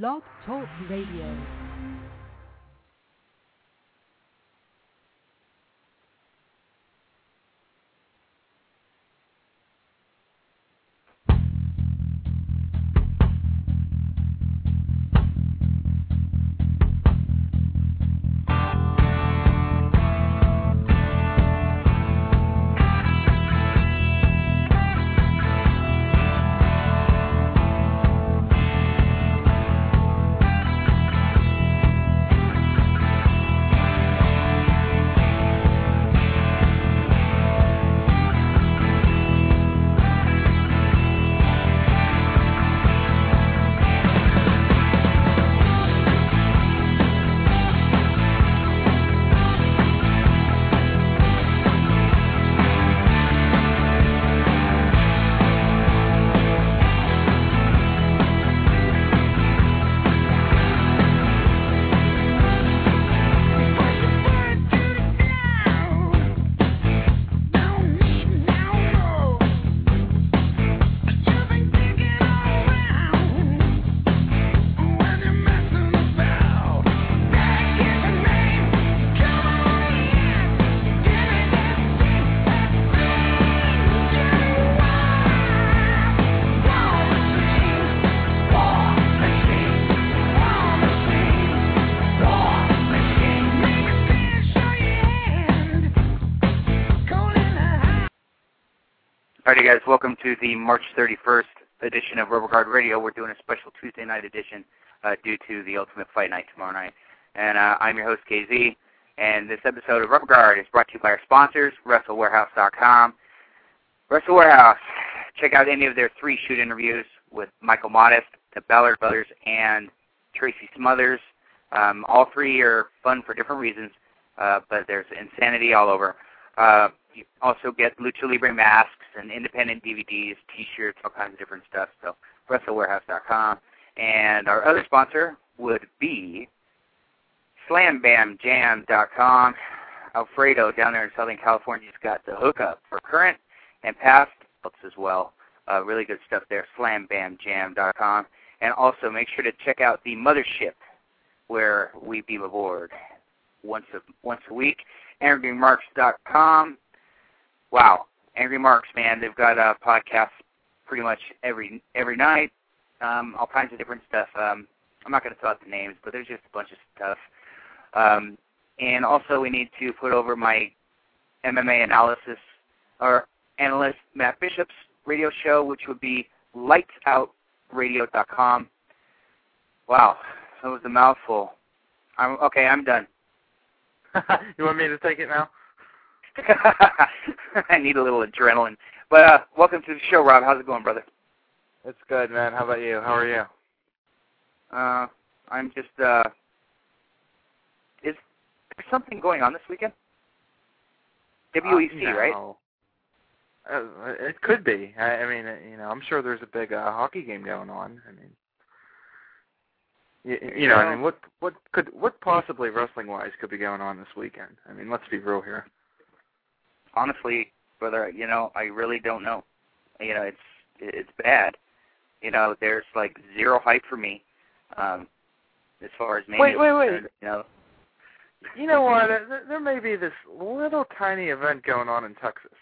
Blog Talk Radio. Guys, welcome to the March 31st edition of Rubber Guard Radio. We're doing a special Tuesday night edition uh, due to the Ultimate Fight Night tomorrow night. And uh, I'm your host, KZ. And this episode of Rubber Guard is brought to you by our sponsors, WrestleWarehouse.com. Wrestle Warehouse, check out any of their three shoot interviews with Michael Modest, the Ballard Brothers, and Tracy Smothers. Um, all three are fun for different reasons, uh, but there's insanity all over. Uh, you also get Lucha Libre masks and independent DVDs, T-shirts, all kinds of different stuff. So WrestleWarehouse.com. And our other sponsor would be SlamBamJam.com. Alfredo down there in Southern California has got the hookup for current and past books as well. Uh, really good stuff there. SlamBamJam.com. And also make sure to check out the Mothership, where we beam aboard once a once a week. AngryMarks.com wow, Angry Marks, man, they've got uh, podcasts pretty much every every night, um, all kinds of different stuff. Um, I'm not going to throw out the names, but there's just a bunch of stuff. Um, and also, we need to put over my MMA analysis or analyst Matt Bishop's radio show, which would be lightsoutradio.com. Wow, that was a mouthful. I'm okay. I'm done. you want me to take it now? I need a little adrenaline. But uh, welcome to the show, Rob. How's it going, brother? It's good, man. How about you? How are you? Uh, I'm just. uh Is there something going on this weekend? WEC, uh, no. right? Uh, it could be. I, I mean, you know, I'm sure there's a big uh, hockey game going on. I mean, you, you know, I mean, what what could what possibly wrestling wise could be going on this weekend? I mean, let's be real here honestly, brother, you know, I really don't know. You know, it's it's bad. You know, there's like zero hype for me. Um as far as Wait, wait, wait. You know. You know what? There, there may be this little tiny event going on in Texas.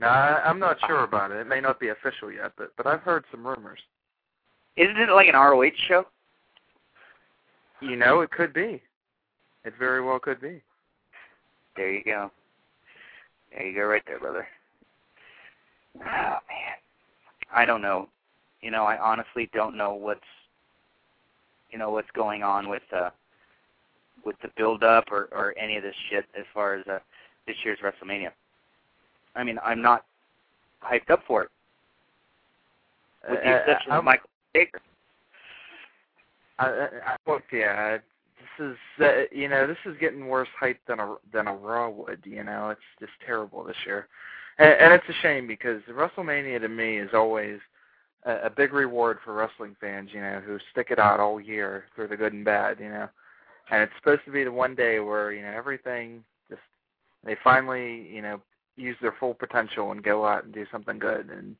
Now, I, I'm not sure about it. It may not be official yet, but but I've heard some rumors. Isn't it like an ROH show? You know, it could be. It very well could be. There you go. There you go, right there, brother. Oh man, I don't know. You know, I honestly don't know what's, you know, what's going on with uh, with the build up or or any of this shit as far as uh, this year's WrestleMania. I mean, I'm not hyped up for it. With the Uh, exception uh, of Michael Baker. I, I, I, yeah, is uh, you know this is getting worse hype than a than a Raw would. You know, it's just terrible this year, and, and it's a shame because WrestleMania to me is always a, a big reward for wrestling fans. You know, who stick it out all year through the good and bad. You know, and it's supposed to be the one day where you know everything just they finally you know use their full potential and go out and do something good. And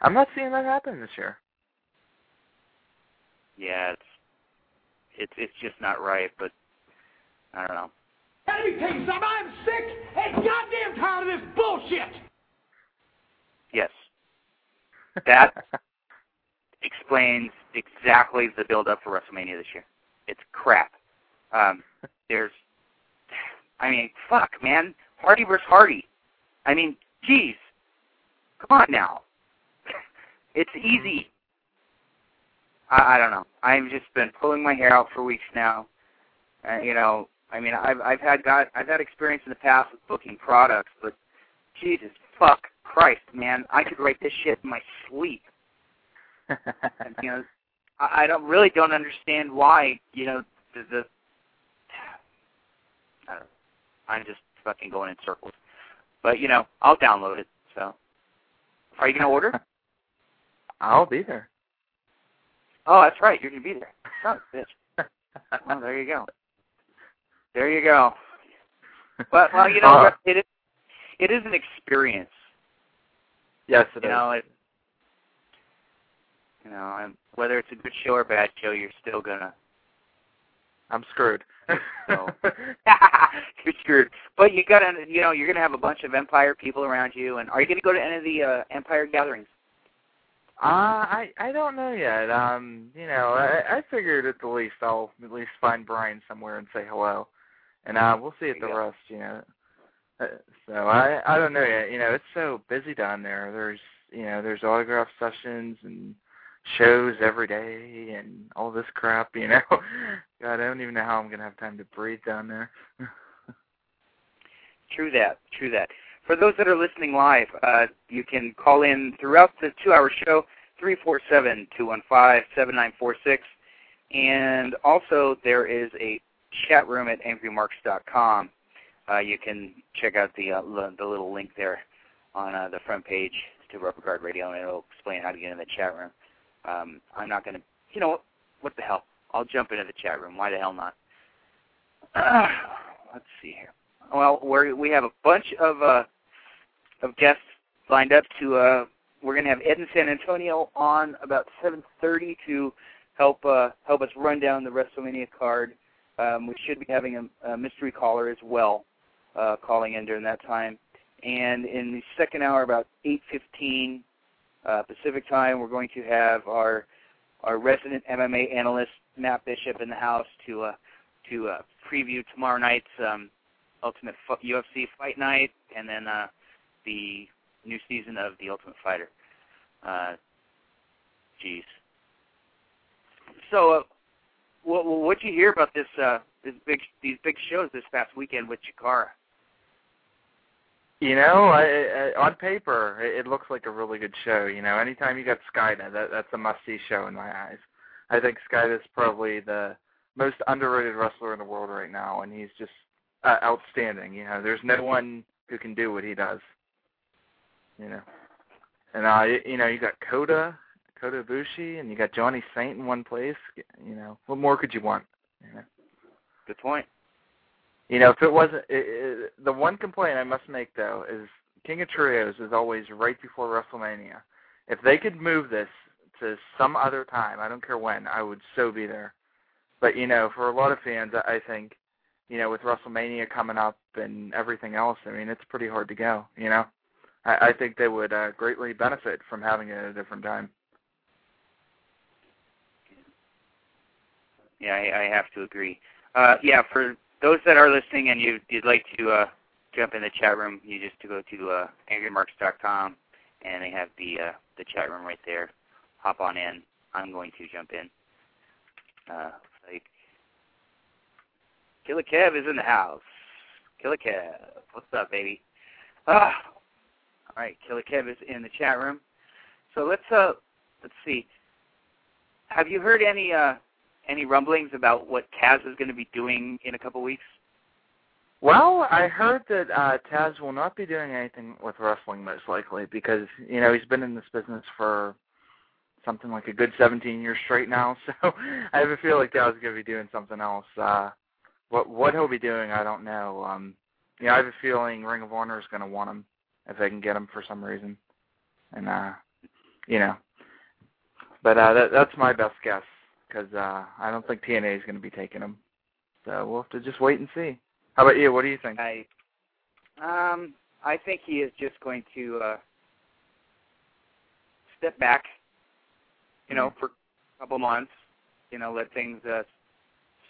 I'm not seeing that happen this year. Yeah, it's it's it's just not right. But I don't know. Let me tell you something. I'm sick and goddamn tired of this bullshit. Yes, that explains exactly the build up for WrestleMania this year. It's crap. Um, there's, I mean, fuck, man, Hardy versus Hardy. I mean, geez, come on now. It's easy. I, I don't know. I've just been pulling my hair out for weeks now. Uh, you know, I mean, I've I've had got I've had experience in the past with booking products, but Jesus fuck Christ, man, I could write this shit in my sleep. and, you know, I, I don't really don't understand why. You know, the, the I don't know. I'm just fucking going in circles. But you know, I'll download it. So, are you gonna order? I'll be there. Oh, that's right. You're gonna be there. Son a bitch. Well, there you go. There you go. But well, you know, Uh, it is it is an experience. yes, it you is. know, it, you know, and whether it's a good show or bad show, you're still gonna I'm screwed. So- you're screwed. But you gotta, you know, you're gonna have a bunch of Empire people around you. And are you gonna go to any of the uh, Empire gatherings? Uh, I I don't know yet. Um, you know, I I figured at the least I'll at least find Brian somewhere and say hello, and uh, we'll see at the go. rest. You know, uh, so I I don't know yet. You know, it's so busy down there. There's you know there's autograph sessions and shows every day and all this crap. You know, God, I don't even know how I'm gonna have time to breathe down there. True that. True that. For those that are listening live, uh, you can call in throughout the two-hour show, three four seven two one five seven nine four six, and also there is a chat room at angrymarks.com. Uh, you can check out the uh, the little link there on uh, the front page to Rubber Guard Radio, and it'll explain how to get in the chat room. Um, I'm not going to, you know, what, the hell? I'll jump into the chat room. Why the hell not? let's see here. Well, we're, we have a bunch of uh, of guests lined up to. Uh, we're going to have Ed in San Antonio on about 7:30 to help uh, help us run down the WrestleMania card. Um, we should be having a, a mystery caller as well, uh, calling in during that time. And in the second hour, about 8:15 uh, Pacific time, we're going to have our our resident MMA analyst Matt Bishop in the house to uh, to uh, preview tomorrow night's um, Ultimate UFC Fight Night, and then uh, the new season of The Ultimate Fighter. Uh, jeez. So, uh, what what'd you hear about this uh, this big these big shows this past weekend with Chikara? You know, I, I, on paper, it, it looks like a really good show. You know, anytime you got Skynet, that that's a must-see show in my eyes. I think Skynet's probably the most underrated wrestler in the world right now, and he's just uh, outstanding. You know, there's no one who can do what he does. You know, and uh, y- you know, you got Kota, Kota Ibushi, and you got Johnny Saint in one place. You know, what more could you want? You know. Good point. You know, if it wasn't it, it, the one complaint I must make though is King of Trios is always right before WrestleMania. If they could move this to some other time, I don't care when, I would so be there. But you know, for a lot of fans, I I think, you know, with WrestleMania coming up and everything else, I mean, it's pretty hard to go. You know, I, I think they would uh, greatly benefit from having it at a different time. Yeah, I, I have to agree. Uh, yeah, for those that are listening and you, you'd like to uh, jump in the chat room, you just to go to uh, angrymarks.com and they have the uh, the chat room right there. Hop on in. I'm going to jump in. Uh, like Killer Kev is in the house. Killer Kev, what's up, baby? Ah, all right, Killer Kev is in the chat room. So let's uh, let's see. Have you heard any uh, any rumblings about what Taz is going to be doing in a couple weeks? Well, I heard that uh Taz will not be doing anything with wrestling most likely because, you know, he's been in this business for something like a good 17 years straight now. So I have a feeling like Taz is going to be doing something else. Uh what what he'll be doing, I don't know. Um you know, I have a feeling Ring of Honor is going to want him if they can get him for some reason. And uh you know, but uh that that's my best guess. because uh, I don't think TNA is going to be taking him. So we'll have to just wait and see. How about you? What do you think? I um I think he is just going to uh step back, you know, Mhm. for a couple months, you know, let things uh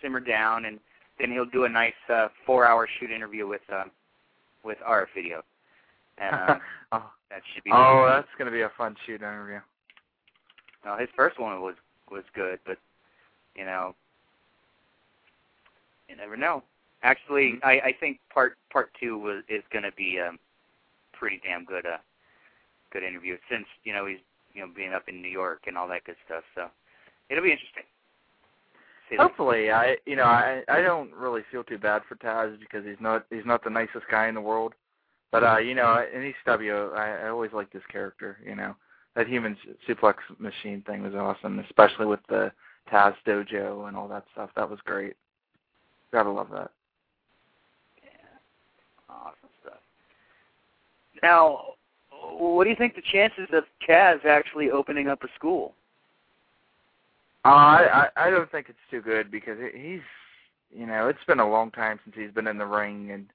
simmer down and then he'll do a nice uh 4-hour shoot interview with um with our video. And uh, oh, that should be oh, that's going to be a fun shoot interview. No, his first one was was good, but you know, you never know. Actually, Mhm. I I think part part two was is going to be um pretty damn good uh good interview since you know he's you know being up in New York and all that good stuff. So it'll be interesting. See, Hopefully, I you know I I don't really feel too bad for Taz because he's not he's not the nicest guy in the world, but uh you know in ECW I, I always liked his character. You know that human suplex machine thing was awesome, especially with the Taz dojo and all that stuff. That was great. Gotta love that. Yeah, awesome stuff. Now, what do you think the chances of Taz actually opening up a school? Uh, I, I don't think it's too good because he- he's you know it's been a long time since he's been in the ring and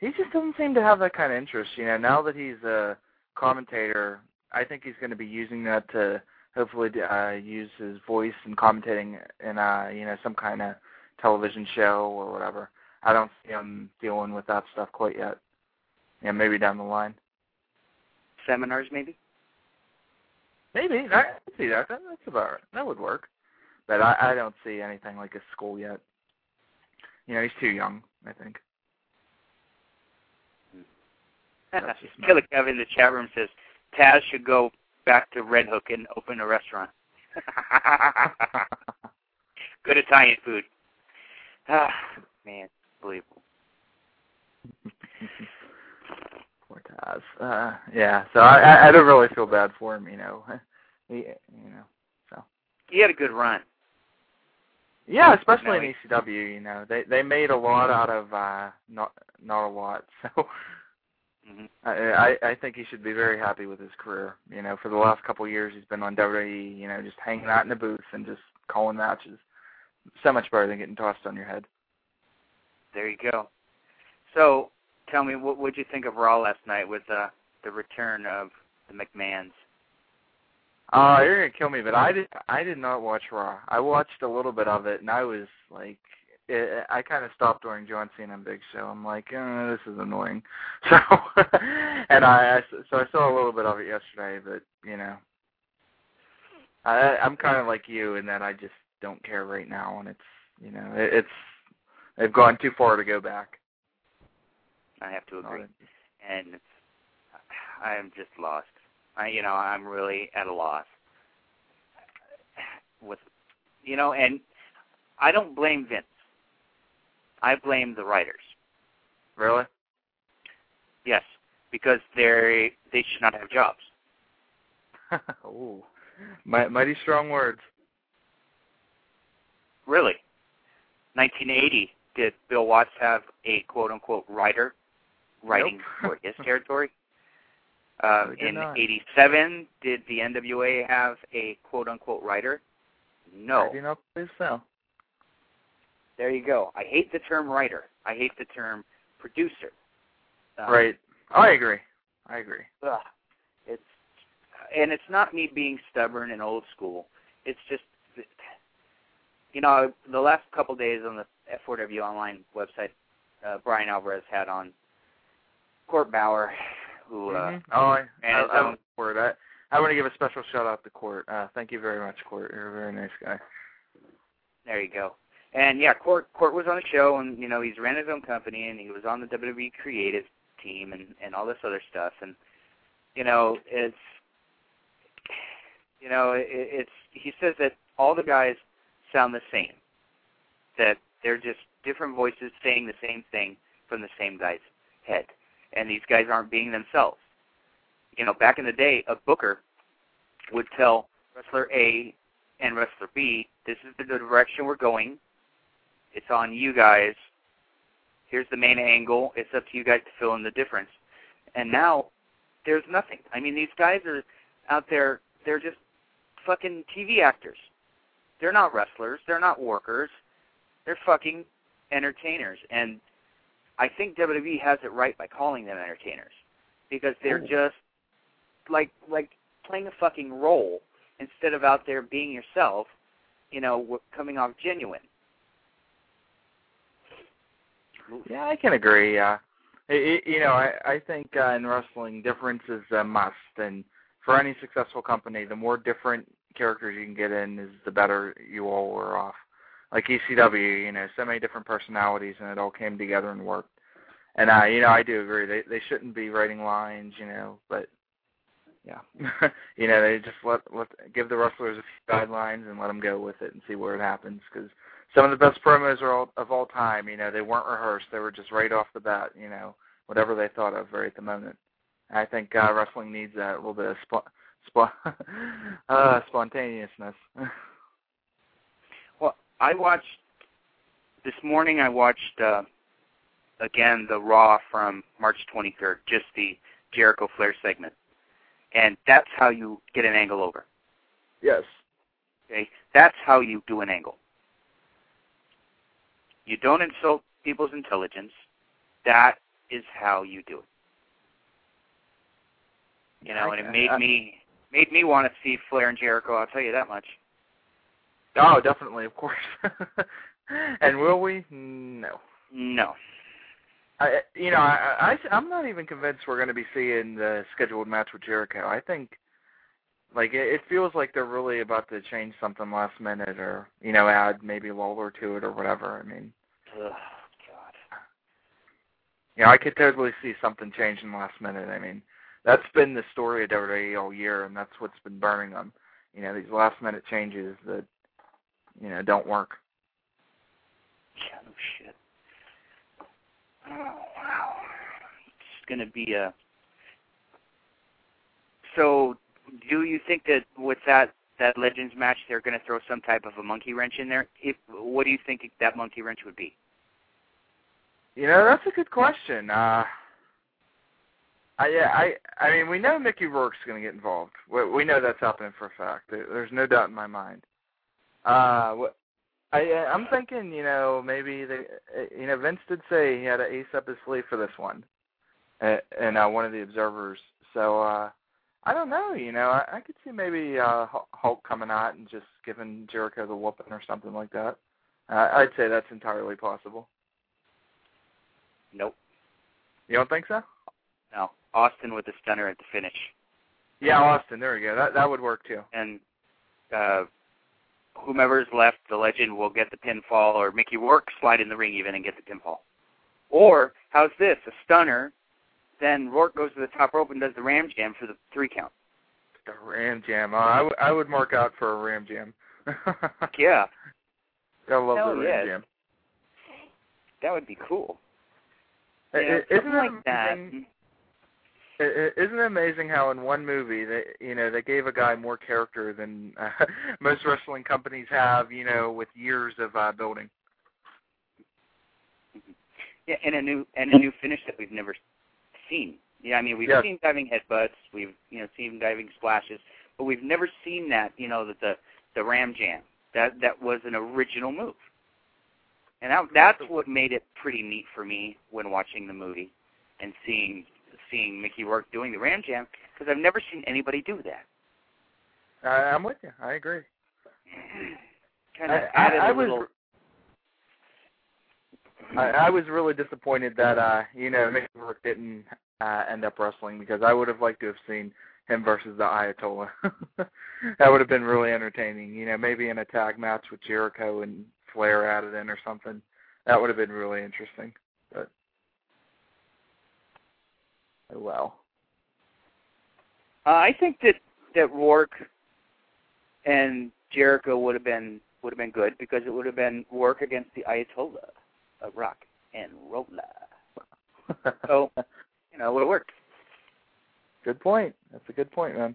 he just doesn't seem to have that kind of interest. You know now that he's a commentator, I think he's going to be using that to hopefully uh, use his voice and commentating in uh you know some kind of television show or whatever. I don't see him dealing with that stuff quite yet. Yeah, maybe down the line. Seminars, maybe? Maybe I see that. that. That's about right. That would work. But I, I don't see anything like a school yet. You know, he's too young. I think. That's just my- Killer Kevin in the chat room says Taz should go back to Red Hook and open a restaurant. Good Italian food. Ah, man, believable. Poor Taz. Uh, yeah. So I, I I don't really feel bad for him. You know. He, you know. So. He had a good run. Yeah, especially in ECW. You know, they they made a lot out of uh not not a lot. So. Hmm I, I I think he should be very happy with his career. You know, for the last couple of years, he's been on WWE. You know, just hanging out in the booth and just calling matches. So much better than getting tossed on your head. There you go. So, tell me, what would you think of Raw last night with uh, the return of the McMahons? Uh, you're gonna kill me, but I did. I did not watch Raw. I watched a little bit of it, and I was like, it, I kind of stopped during John Cena and Big Show. I'm like, oh, this is annoying. So, and I I- so I saw a little bit of it yesterday, but you know, I I'm kind of like you in that I just don't care right now, and it's you know, it, it's they've gone too far to go back. I have to agree. and I am just lost. I, you know, I'm really at a loss with, you know, and I don't blame Vince. I blame the writers. Really? Yes, because they they should not have jobs. Ooh, Mi- mighty strong words. Really. 1980, did Bill Watts have a quote unquote writer writing Nope. for his territory? Uh, No, in not. 87, did the NWA have a quote unquote writer? No. Do not believe so. There you go. I hate the term writer. I hate the term producer. Um, Right. I agree. I agree. Ugh. It's and it's not me being stubborn and old school. It's just you know the last couple days on the F4W online website, uh, Bryan Alvarez had on Court Bauer, who uh, Mhm. Oh, I, I, I. I, I want to give a special shout out to Court. Uh, thank you very much, Court. You're a very nice guy. there you go. And yeah, Court Court was on a show, and you know he's ran his own company, and he was on the WWE creative team, and and all this other stuff, and you know it's you know it, it's he says that all the guys sound the same, that they're just different voices saying the same thing from the same guy's head, and these guys aren't being themselves. You know, back in the day, a booker would tell wrestler A and wrestler B, "This is the direction we're going." It's on you guys. Here's the main angle. It's up to you guys to fill in the difference. And now there's nothing. I mean, these guys are out there. They're just fucking TV actors. They're not wrestlers. They're not workers. They're fucking entertainers. And I think WWE has it right by calling them entertainers because they're mm. just like like playing a fucking role instead of out there being yourself. You know, coming off genuine. Yeah, I can agree. Uh, it, you know, I, I think uh, in wrestling, difference is a must, and for any successful company, the more different characters you can get in, is the better you all were off. Like ECW, you know, so many different personalities, and it all came together and worked. And uh, you know, I do agree. They they shouldn't be writing lines, you know, but yeah, you know, they just let let give the wrestlers a few guidelines and let them go with it and see where it happens because some of the best promos are all, of all time. You know, they weren't rehearsed; they were just right off the bat. You know, whatever they thought of right at the moment. I think uh, wrestling needs that a little bit of sp- sp- uh, spontaneousness. Well, I watched this morning. I watched uh, again the Raw from March 23rd, just the Jericho Flair segment, and that's how you get an angle over. yes. Okay, that's how you do an angle. You don't insult people's intelligence. That is how you do it. You know, and it made me made me want to see Flair and Jericho. I'll tell you that much. Oh, definitely, of course. and will we? No. No. I, you know, I, I, I'm not even convinced we're going to be seeing the scheduled match with Jericho. I think, like, it, it feels like they're really about to change something last minute, or you know, add maybe Lawler to it or whatever. I mean, Ugh, God. you know, I could totally see something changing last minute. I mean, that's been the story of WWE all year, and that's what's been burning them. You know, these last minute changes that, you know, don't work. Yeah, no shit. Oh, wow. It's going to be a. So, do you think that with that that Legends match, they're going to throw some type of a monkey wrench in there? If, what do you think that monkey wrench would be? You know, that's a good question. Uh, I, yeah, I, I mean, we know Mickey Rourke's going to get involved. We, we know that's happening for a fact. There's no doubt in my mind. Uh, what, I, uh, I'm thinking, you know, maybe they, uh, you know, Vince did say he had an ace up his sleeve for this one, uh, and uh, one of the observers. So, uh, I don't know. You know, I, I could see maybe uh, Hu- Hulk coming out and just giving Jericho the whooping or something like that. Uh, I'd say that's entirely possible. Nope. You don't think so? No. Austin with the stunner at the finish. Yeah, Austin. There we go. That that would work too. And uh, whomever's left, the legend will get the pinfall, or Mickey Rourke slide in the ring even and get the pinfall. Or, how's this? A stunner, then Rourke goes to the top rope and does the ram jam for the three count. The Ram Jam. Oh, I, w- I would mark out for a Ram Jam. Yeah, I love Hell the. Ram Jam. that would be cool. Yeah, I- isn't something like that. amazing- I- I- Isn't it amazing how in one movie they you know they gave a guy more character than uh, most wrestling companies have you know with years of uh, building. Yeah, and a new and a new finish that we've never seen. Yeah, I mean we've Yes. seen diving headbutts, we've you know seen diving splashes, but we've never seen that you know that the the ram jam. That that was an original move, and that that's what made it pretty neat for me when watching the movie and seeing seeing Mickey Rourke doing the ram jam because I've never seen anybody do that. I, I'm with you. I agree. kind of I, added I, I a was little. I, I was really disappointed that uh you know Mickey Rourke didn't uh, end up wrestling because I would have liked to have seen him versus the Ayatollah. that would have been really entertaining. You know, maybe in a tag match with Jericho and Flair added in or something. That would have been really interesting. But oh well. Uh, I think that that Rourke and Jericho would have been would have been good because it would have been Rourke against the Ayatollah of rock and rolla. So- You know, it worked. good point. That's a good point, man.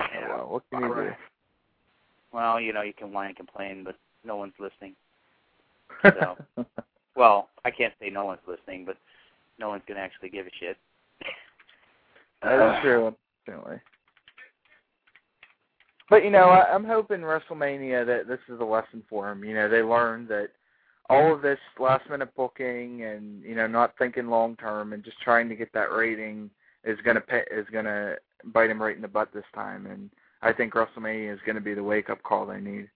Oh, Yeah. well, what can you do? Well, you know, you can whine and complain, but no one's listening. So. Well, I can't say no one's listening, but no one's gonna actually give a shit. that is true, unfortunately. But you know, I, I'm hoping WrestleMania that this is a lesson for them. You know, they learned that all of this last minute booking and you know not thinking long term and just trying to get that rating is gonna pay, is gonna bite them right in the butt this time. And I think WrestleMania is going to be the wake up call they need.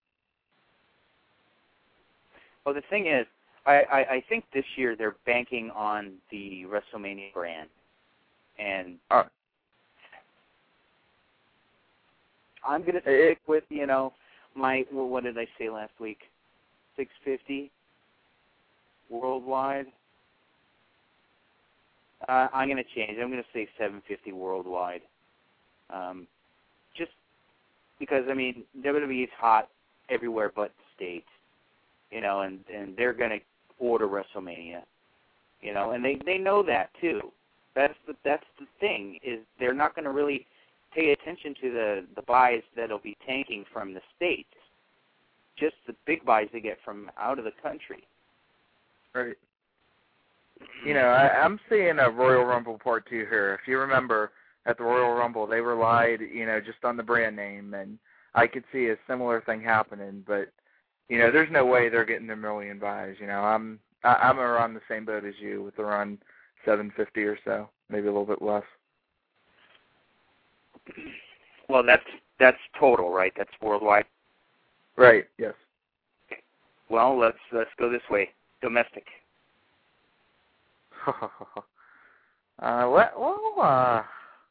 Well, the thing is, I, I, I think this year they're banking on the WrestleMania brand, and uh, I'm going to stick with you know my well, what did I say last week? 650 worldwide. Uh, I'm going to change. I'm going to say 750 worldwide. Um, just because I mean WWE is hot everywhere but the states, you know, and and they're going to order WrestleMania, you know, and they they know that too. That's the that's the thing is they're not going to really pay attention to the the buys that'll be tanking from the states, just the big buys they get from out of the country. Right. You know, I, I'm seeing a Royal Rumble Part Two here. If you remember, at the Royal Rumble, they relied, you know, just on the brand name, and I could see a similar thing happening. But you know, there's no way they're getting a million buys. You know, I'm I, I'm around the same boat as you with around 750 or so, maybe a little bit less. Well, that's that's total, right? That's worldwide. Right. Yes. Okay. Well, let's let's go this way. Domestic. uh, well, well uh,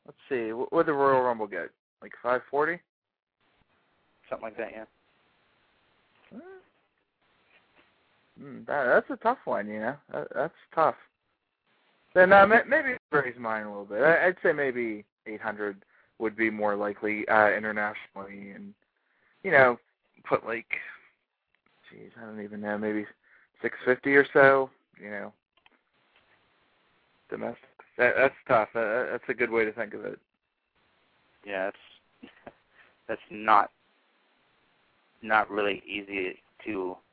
let's see. What would the Royal Rumble get? Like 540? Something like that, yeah. Mm, that, that's a tough one, you know. That, that's tough. Then uh, maybe raise mine a little bit. I'd say maybe 800 would be more likely uh, internationally, and you know, put like, geez, I don't even know, maybe 650 or so. You know, domestic. That, that's tough. Uh, that's a good way to think of it. Yeah, that's that's not not really easy to.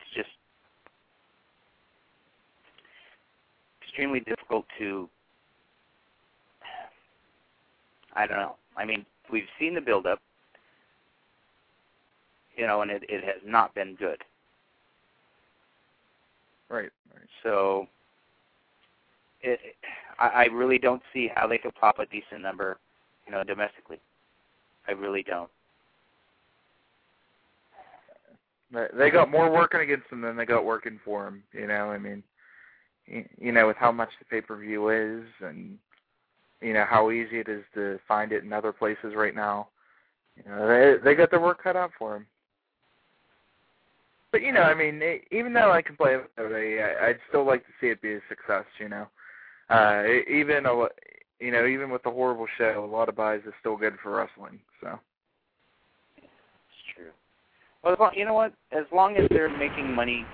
It's just extremely difficult to. I don't know. I mean, we've seen the build-up, you know, and it it has not been good. Right. Right. So it, I, I really don't see how they could pop a decent number, you know, domestically. I really don't. They got more working against them than they got working for them. You know, I mean, you know, with how much the pay per view is, and you know how easy it is to find it in other places right now. You know, they they got their work cut out for them. But you know, I mean, even though I can play it, I'd still like to see it be a success. You know, uh, even a, you know, even with the horrible show, a lot of buys is still good for wrestling. So. It's true. Well, you know what? As long as they're making money,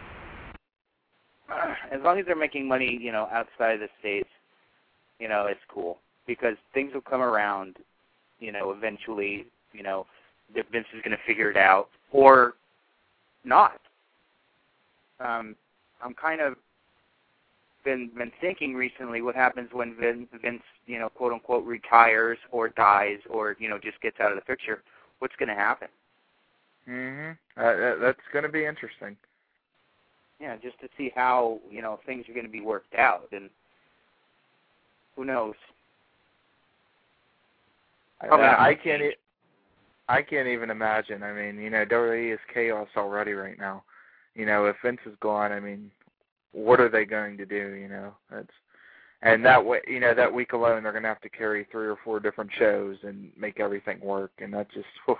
as long as they're making money, you know, outside of the states, you know, it's cool because things will come around. You know, eventually, you know, Vince is going to figure it out, or not. Um, I'm kind of been been thinking recently what happens when Vince, Vince you know quote unquote retires or dies or you know just gets out of the picture what's going to happen mhm uh, that's going to be interesting yeah just to see how you know things are going to be worked out and who knows I, I can't e- I can't even imagine I mean you know WWE is chaos already right now you know if Vince is gone I mean what are they going to do? You know, that's and that way, you know, that week alone, they're going to have to carry three or four different shows and make everything work, and that just. Whew.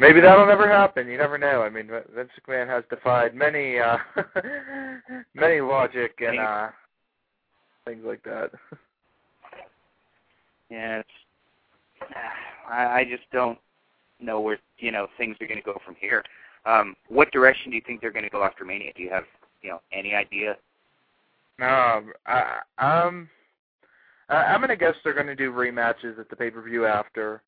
Maybe that'll never happen. You never know. I mean, Vince McMahon has defied many, uh many logic and uh things like that. Yeah, it's. I, I just don't know where you know things are going to go from here. Um, what direction do you think they're going to go after Mania? Do you have you know any idea? No, I, um, I'm gonna guess they're gonna do rematches at the pay per view after,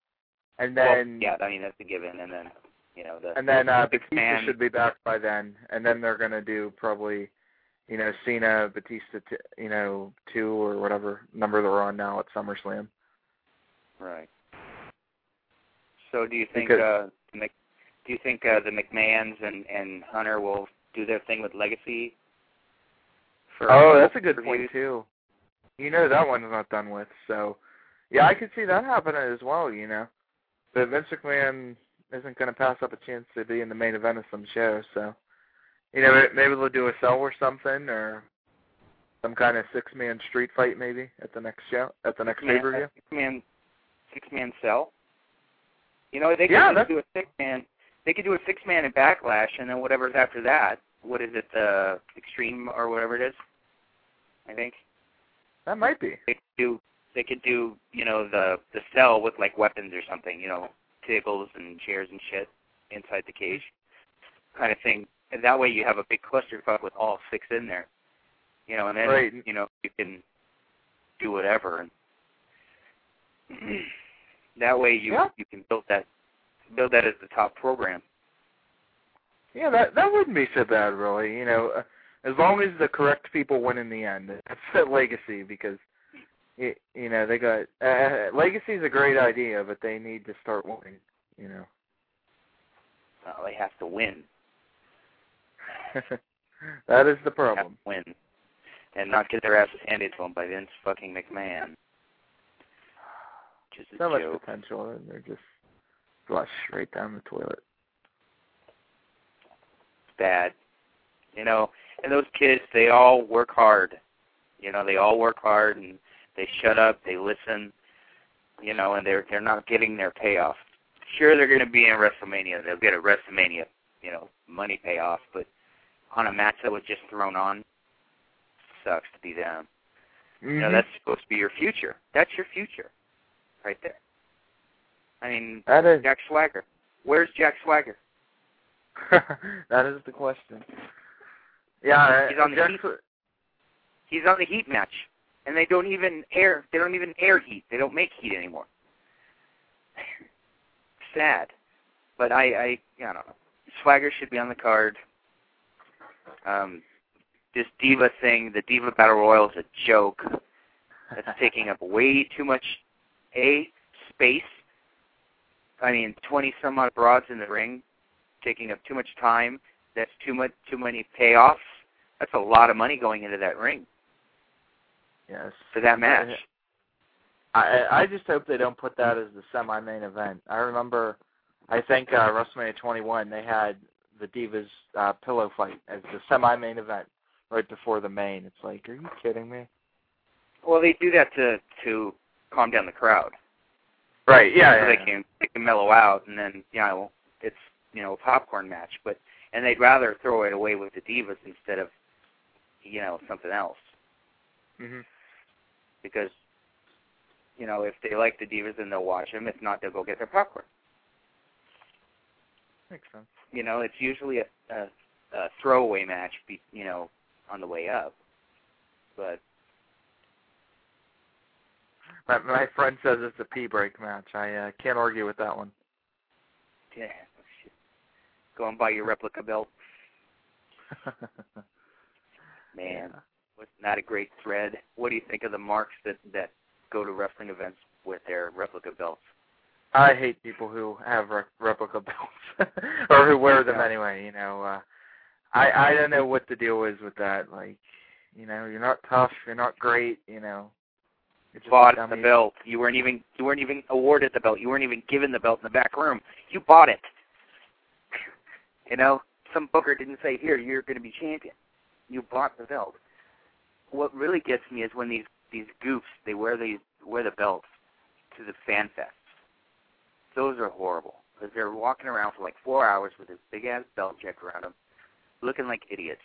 and then well, yeah, I mean that's a given, and then you know the and then uh, Batista man. should be back by then, and then they're gonna do probably, you know, Cena Batista, t- you know, two or whatever number they're on now at SummerSlam. Right. So do you think Because- uh, Mc, do you think uh, the McMahons and and Hunter will do their thing with Legacy? For Oh, that's a good reviews? point too. You know that one's not done with, so yeah, I could see that happening as well. You know, but Vince McMahon isn't going to pass up a chance to be in the main event of some show, so you know maybe they'll do a cell or something, or some kind of six-man street fight maybe at the next show, at the next Man, pay-per-view. Six man, six man cell. You know they could Yeah, do a six man. They could do a six man in Backlash, and then whatever's after that. What is it? The Extreme or whatever it is. I think That might be. they could do. They could do. You know the the cell with like weapons or something. You know tables and chairs and shit inside the cage, kind of thing. And that way you have a big clusterfuck with all six in there. You know, and then Right. you know you can do whatever. And that way you Yeah. you can build that build that as the top program. Yeah, that that wouldn't be so bad, really. You know, uh, as long as the correct people win in the end. That's the legacy because, y you know, they got uh, legacy is a great idea, but they need to start winning. You know, they have to win. that is the They have problem. to win, and not get their asses handed to them by Vince fucking McMahon. Which is So much joke. potential, and they're just flush right down the toilet. bad. You know, and those kids, they all work hard. You know, they all work hard and they shut up, they listen. You know, and they're they're not getting their payoff. Sure, they're going to be in WrestleMania. They'll get a WrestleMania, you know, money payoff. But on a match that was just thrown on, sucks to be them. Mm-hmm. You know, that's supposed to be your future. That's your future, right there. I mean, that is Jack Swagger. Where's Jack Swagger? that is the question. Yeah, He's on the Jack- Heat. He's on the Heat match, and they don't even air. They don't even air Heat. They don't make Heat anymore. Sad, but I, I, I don't know. Swagger should be on the card. Um, this diva thing, the diva battle royal, is a joke. That's taking up way too much a space. I mean, twenty some odd broads in the ring, taking up too much time. That's too much, too many payoffs. That's a lot of money going into that ring yes. for that match. I I just hope they don't put that as the semi main event. I remember I think uh WrestleMania twenty one they had the Divas uh pillow fight as the semi main event right before the main. It's like, are you kidding me? Well, they do that to to calm down the crowd, Right, yeah, so yeah. they can they can mellow out, and then you know it's you know a popcorn match. But and they'd rather throw it away with the divas instead of you know something else Mhm. because you know if they like the divas, then they'll watch them. If not, they'll go get their popcorn. Makes sense. You know, it's usually a, a, a throwaway match, be, you know, on the way up. But My my friend says it's a pee break match. I uh, can't argue with that one. yeah, go and buy your replica belt, man. Wasn't a great thread? What do you think of the marks that that go to wrestling events with their replica belts? I hate people who have re- replica belts or who wear them anyway. You know, uh, I I don't know what the deal is with that. Like, you know, you're not tough, you're not great. You know, bought the belt. You weren't even you weren't even awarded the belt. You weren't even given the belt in the back room. You bought it. you know, some booker didn't say, "Here, you're going to be champion." You bought the belt. What really gets me is when these these goofs they wear these wear the belts to the fan fests. Those are horrible because they're walking around for like four hours with this big ass belt check around them, looking like idiots.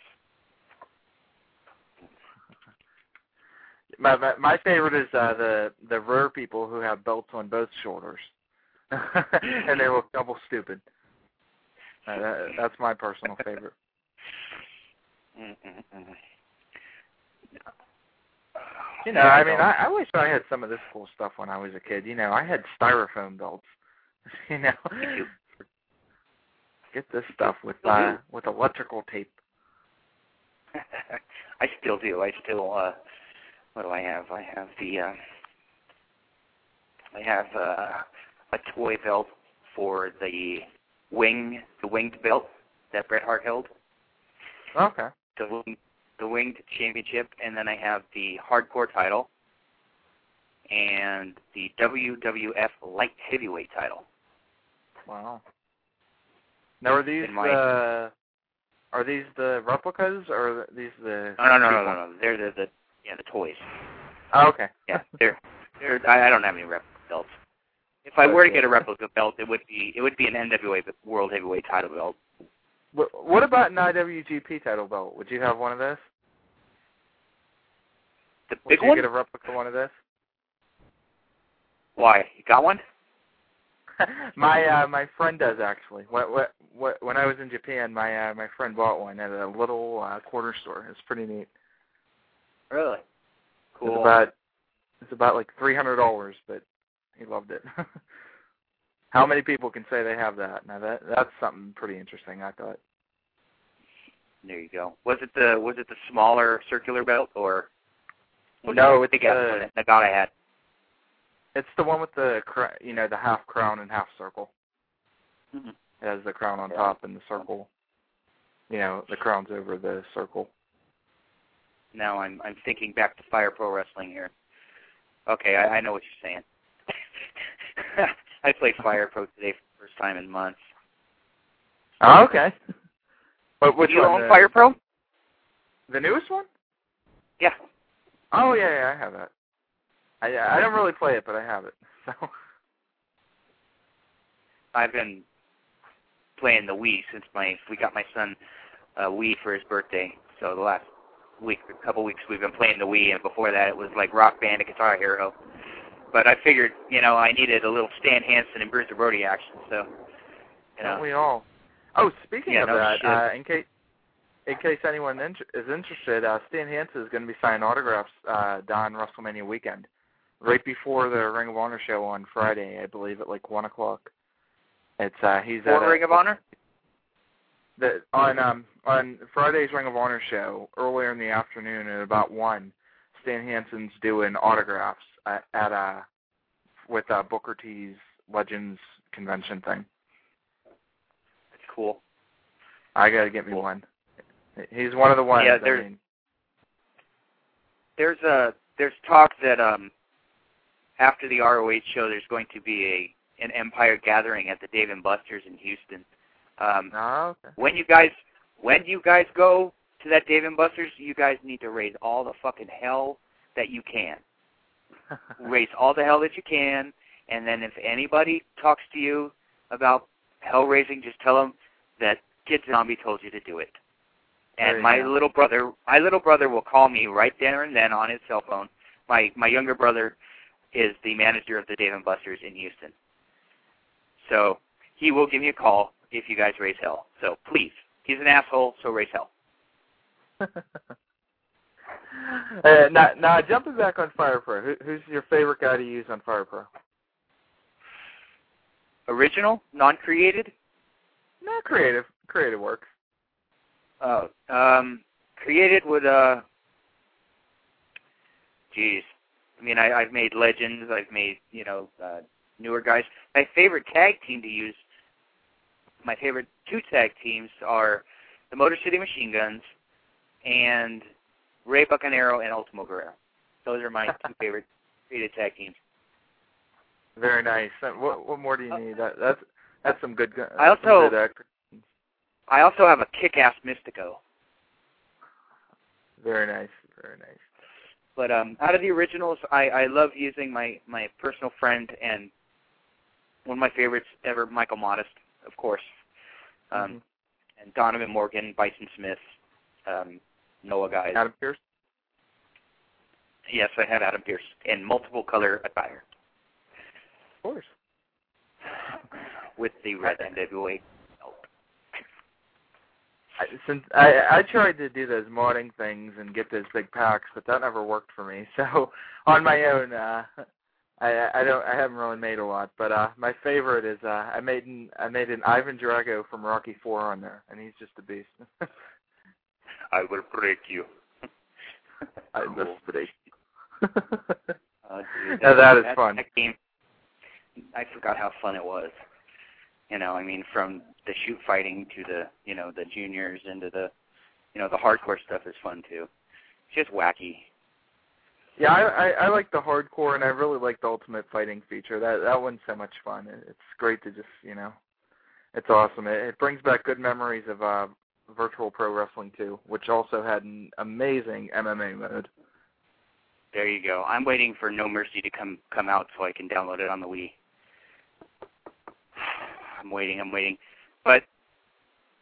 My, my my favorite is uh, the the rare people who have belts on both shoulders, and they look double stupid. Uh, that, that's my personal favorite. You know, I mean, I, I wish I had some of this cool stuff when I was a kid. You know, I had styrofoam belts. You know, get this stuff with uh, with electrical tape. I still do. I still uh what do I have? I have the uh I have uh, a toy belt for the wing, the winged belt that Bret Hart held, Okay. the the winged championship, and then I have the hardcore title and the WWF light heavyweight title. Wow. Now are these my- the are these the replicas or are these the No, no, no, no, no, no. They're the, the yeah the toys. Oh, okay. Yeah, they're they're. I, I don't have any replica belts. If I were to get a replica belt, it would be it would be an NWA World Heavyweight Title belt. What, what about an IWGP title belt? Would you have one of this? The big Would you one? get a replica one of this? Why? You got one? my uh my friend does actually. What what what when I was in Japan, my uh my friend bought one at a little uh corner store. It's pretty neat. Really? Cool. It's about it's about like three hundred dollars, but he loved it. How many people can say they have that? Now that that's something pretty interesting. I thought. There you go. Was it the was it the smaller circular belt or? No, it it's the the- one that Nagata had. It's the one with the you know the half crown and half circle. Mhm. It has the crown on top and the circle. You know the crown's over the circle. Now I'm I'm thinking back to Fire Pro Wrestling here. Okay, I, I know what you're saying. I played Fire Pro today for the first time in months. Oh, okay. But which Do you one? own the, Fire Pro? The newest one? Yeah. Oh yeah, yeah, I have that. I I don't really play it, but I have it. So I've been playing the Wii since my we got my son a Wii for his birthday. So the last week, a couple weeks, we've been playing the Wii, and before that, it was like Rock Band and Guitar Hero. But I figured, you know, I needed a little Stan Hansen and Bruiser Brody action, so you don't know, we all? Oh, speaking Yeah, of no that, shit. uh, in case in case anyone is interested, uh, Stan Hansen is going to be signing autographs uh, down WrestleMania weekend, right before the Ring of Honor show on Friday, I believe, at like one o'clock. It's uh, he's at for a- Ring of Honor. The on um on Friday's Ring of Honor show earlier in the afternoon at about one, Stan Hansen's doing autographs at, at uh with uh, Booker T's Legends convention thing. That's cool. I gotta get me Cool. one. He's one of the ones. Yeah, I there's- mean, There's a there's talk that um after the ROH show, there's going to be a an Empire gathering at the Dave and Buster's in Houston. Um, oh, okay. when you guys when you guys go to that Dave and Buster's, you guys need to raise all the fucking hell that you can. Raise all the hell that you can, and then if anybody talks to you about hell raising, just tell them that Kid Zombie told you to do it. And my go. little brother, my little brother will call me right there and then on his cell phone. My my younger brother is the manager of the Dave and Buster's in Houston. So he will give me a call if you guys raise hell. So please, he's an asshole, so raise hell. uh, now, now jumping back on Fire Pro, who, who's your favorite guy to use on Fire Pro? Original, non-created. Not creative. Creative works. Oh, um, created with uh, geez, I mean, I, I've made legends. I've made you know uh, newer guys. My favorite tag team to use. My favorite two tag teams are the Motor City Machine Guns and Rey Bucanero and Ultimo Guerrero. Those are my two favorite created tag teams. Very nice. What what more do you need? That that's that's some good. gu- I also- good, I also have a kick-ass Mystico. very nice. Very nice. But um, out of the originals, I, I love using my, my personal friend and one of my favorites ever, Michael Modest, of course, um, Mhm. and Donovan Morgan, Bison Smith, um, Noah Guys. Adam Pearce. Yes, I had Adam Pearce in multiple color attire Of course. with the red NWA. belt. I, since I I tried to do those modding things and get those big packs, but that never worked for me. So on my own, uh, I I don't I haven't really made a lot. But uh, my favorite is uh, I made an I made an Ivan Drago from Rocky Four on there, and he's just a beast. I will break you. I Cool. break you. Uh, dude, Now that is that- fun. That game, I forgot how fun it was. You know, I mean, from the shoot fighting to the you know the juniors into the you know the hardcore stuff is fun too. It's just wacky. Yeah, I, I I like the hardcore, and I really like the Ultimate Fighting feature. That that one's so much fun. It, it's great to just you know, it's awesome. It, it brings back good memories of uh, virtual pro wrestling too, which also had an amazing MMA mode. There you go. I'm waiting for No Mercy to come come out so I can download it on the Wii. I'm waiting. I'm waiting. But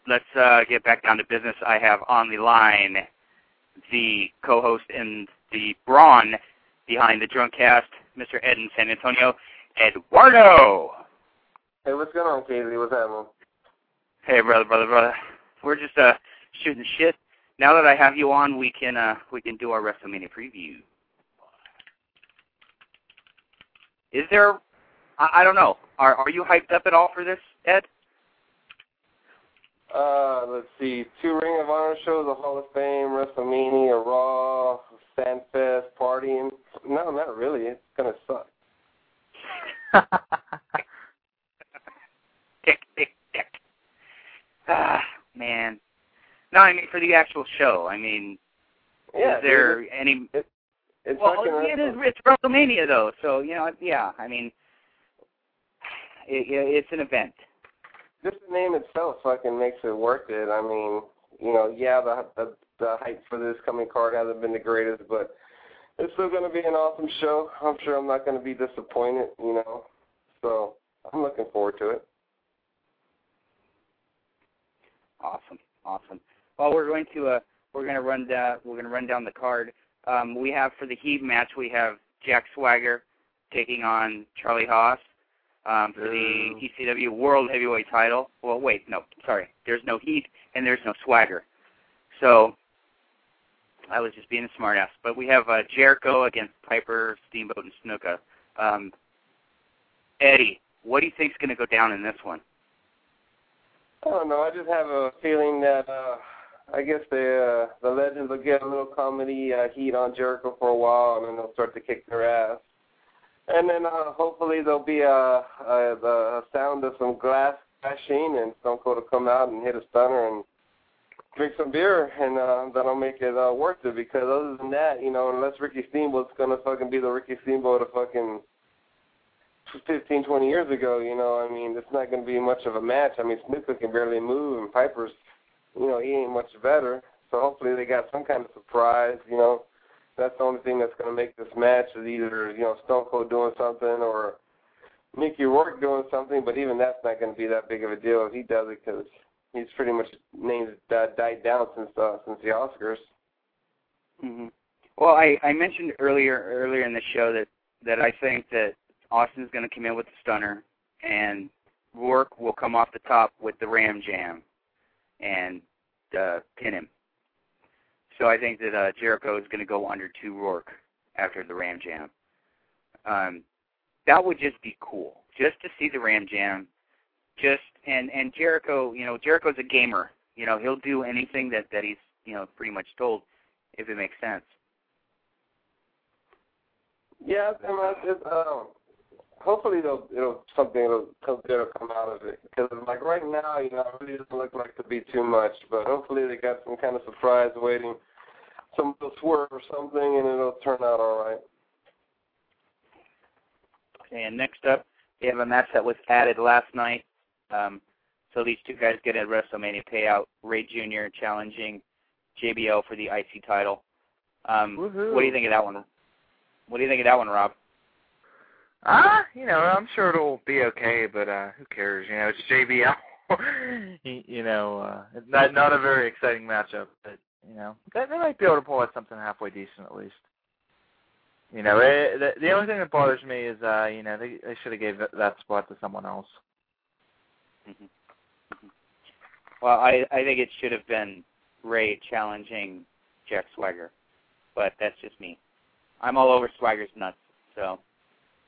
let's uh, get back down to business. I have on the line the co-host and the brawn behind the Drunk Cast, Mr. Ed in San Antonio, Eduardo. Hey, what's going on, Casey? What's happening? Hey, brother, brother, brother. We're just uh shooting shit. Now that I have you on, we can uh we can do our WrestleMania preview. Is there? I, I don't know. Are are you hyped up at all for this, Ed? Uh, let's see. Two Ring of Honor shows, a Hall of Fame, WrestleMania, Raw, FanFest, partying. No, not really. It's gonna suck. dick, dick, dick. Ah, man. No, I mean for the actual show. I mean, yeah, is there dude, any? it, it's well, it is, it's WrestleMania though, so you know, yeah. I mean, it, it's an event. Just the name itself fucking makes it worth it. I mean, you know, yeah, the the, the hype for this coming card hasn't been the greatest, but it's still going to be an awesome show. I'm sure I'm not going to be disappointed. You know, so I'm looking forward to it. Awesome, awesome. Well, we're going to uh, we're going to run down we're going to run down the card. Um, we have for the Heat match we have Jack Swagger taking on Charlie Haas um, for the ECW World Heavyweight Title. Well, wait, no, sorry. There's no Heat and there's no Swagger. So I was just being a smartass. But we have uh, Jericho against Piper, Steamboat, and Snuka. Um, Eddie, what do you think's going to go down in this one? I don't know. I just have a feeling that uh I guess the uh, the legends will get a little comedy uh, heat on Jericho for a while, and then they'll start to kick their ass. And then uh, hopefully there'll be a, a the sound of some glass crashing, and Stone Cold will come out and hit a stunner and drink some beer, and uh, that'll make it uh, worth it. Because other than that, you know, unless Ricky Steamboat's gonna fucking be the Ricky Steamboat of fucking 15, 20 years ago, you know, I mean, it's not to be much of a match. I mean, Snuka can barely move, and Piper's, you know, he ain't much better. So hopefully they got some kind of surprise, you know. That's the only thing that's going to make this match is either, you know, Stone Cold doing something or Mickey Rourke doing something, but even that's not going to be that big of a deal if he does it because he's pretty much names uh, died down since uh, since the Oscars. hmm Well, I, I mentioned earlier earlier in the show that that I think that Austin's going to come in with the stunner, and Rourke will come off the top with the Ram Jam, and uh, pin him. So I think that uh, Jericho is going to go under to Rourke after the Ram Jam. Um, that would just be cool, just to see the Ram Jam. Just and and Jericho, you know, Jericho's a gamer. You know, he'll do anything that that he's you know pretty much told if it makes sense. Yeah, I mean, it's, um, hopefully it'll it'll something it'll come good will come out of it because like right now, you know, it really doesn't look like to be too much, but hopefully they got some kind of surprise waiting, some little swerve or something, and it'll turn out all right. Okay, and next up, we have a match that was added last night. Um, so these two guys get a WrestleMania payout. Rey Jr. challenging JBL for the IC title. Um, Woohoo. what do you think of that one? What do you think of that one, Rob? Ah, you know, I'm sure it'll be okay, but uh who cares? You know, it's JBL. you know, uh it's not not a very exciting matchup, but you know, they, might be able to pull out something halfway decent at least. You know, it, the the only thing that bothers me is uh, you know, they they should have gave that, spot to someone else. Mhm. Mhm. Well, I I think it should have been Rey challenging Jack Swagger, but that's just me. I'm all over Swagger's nuts, so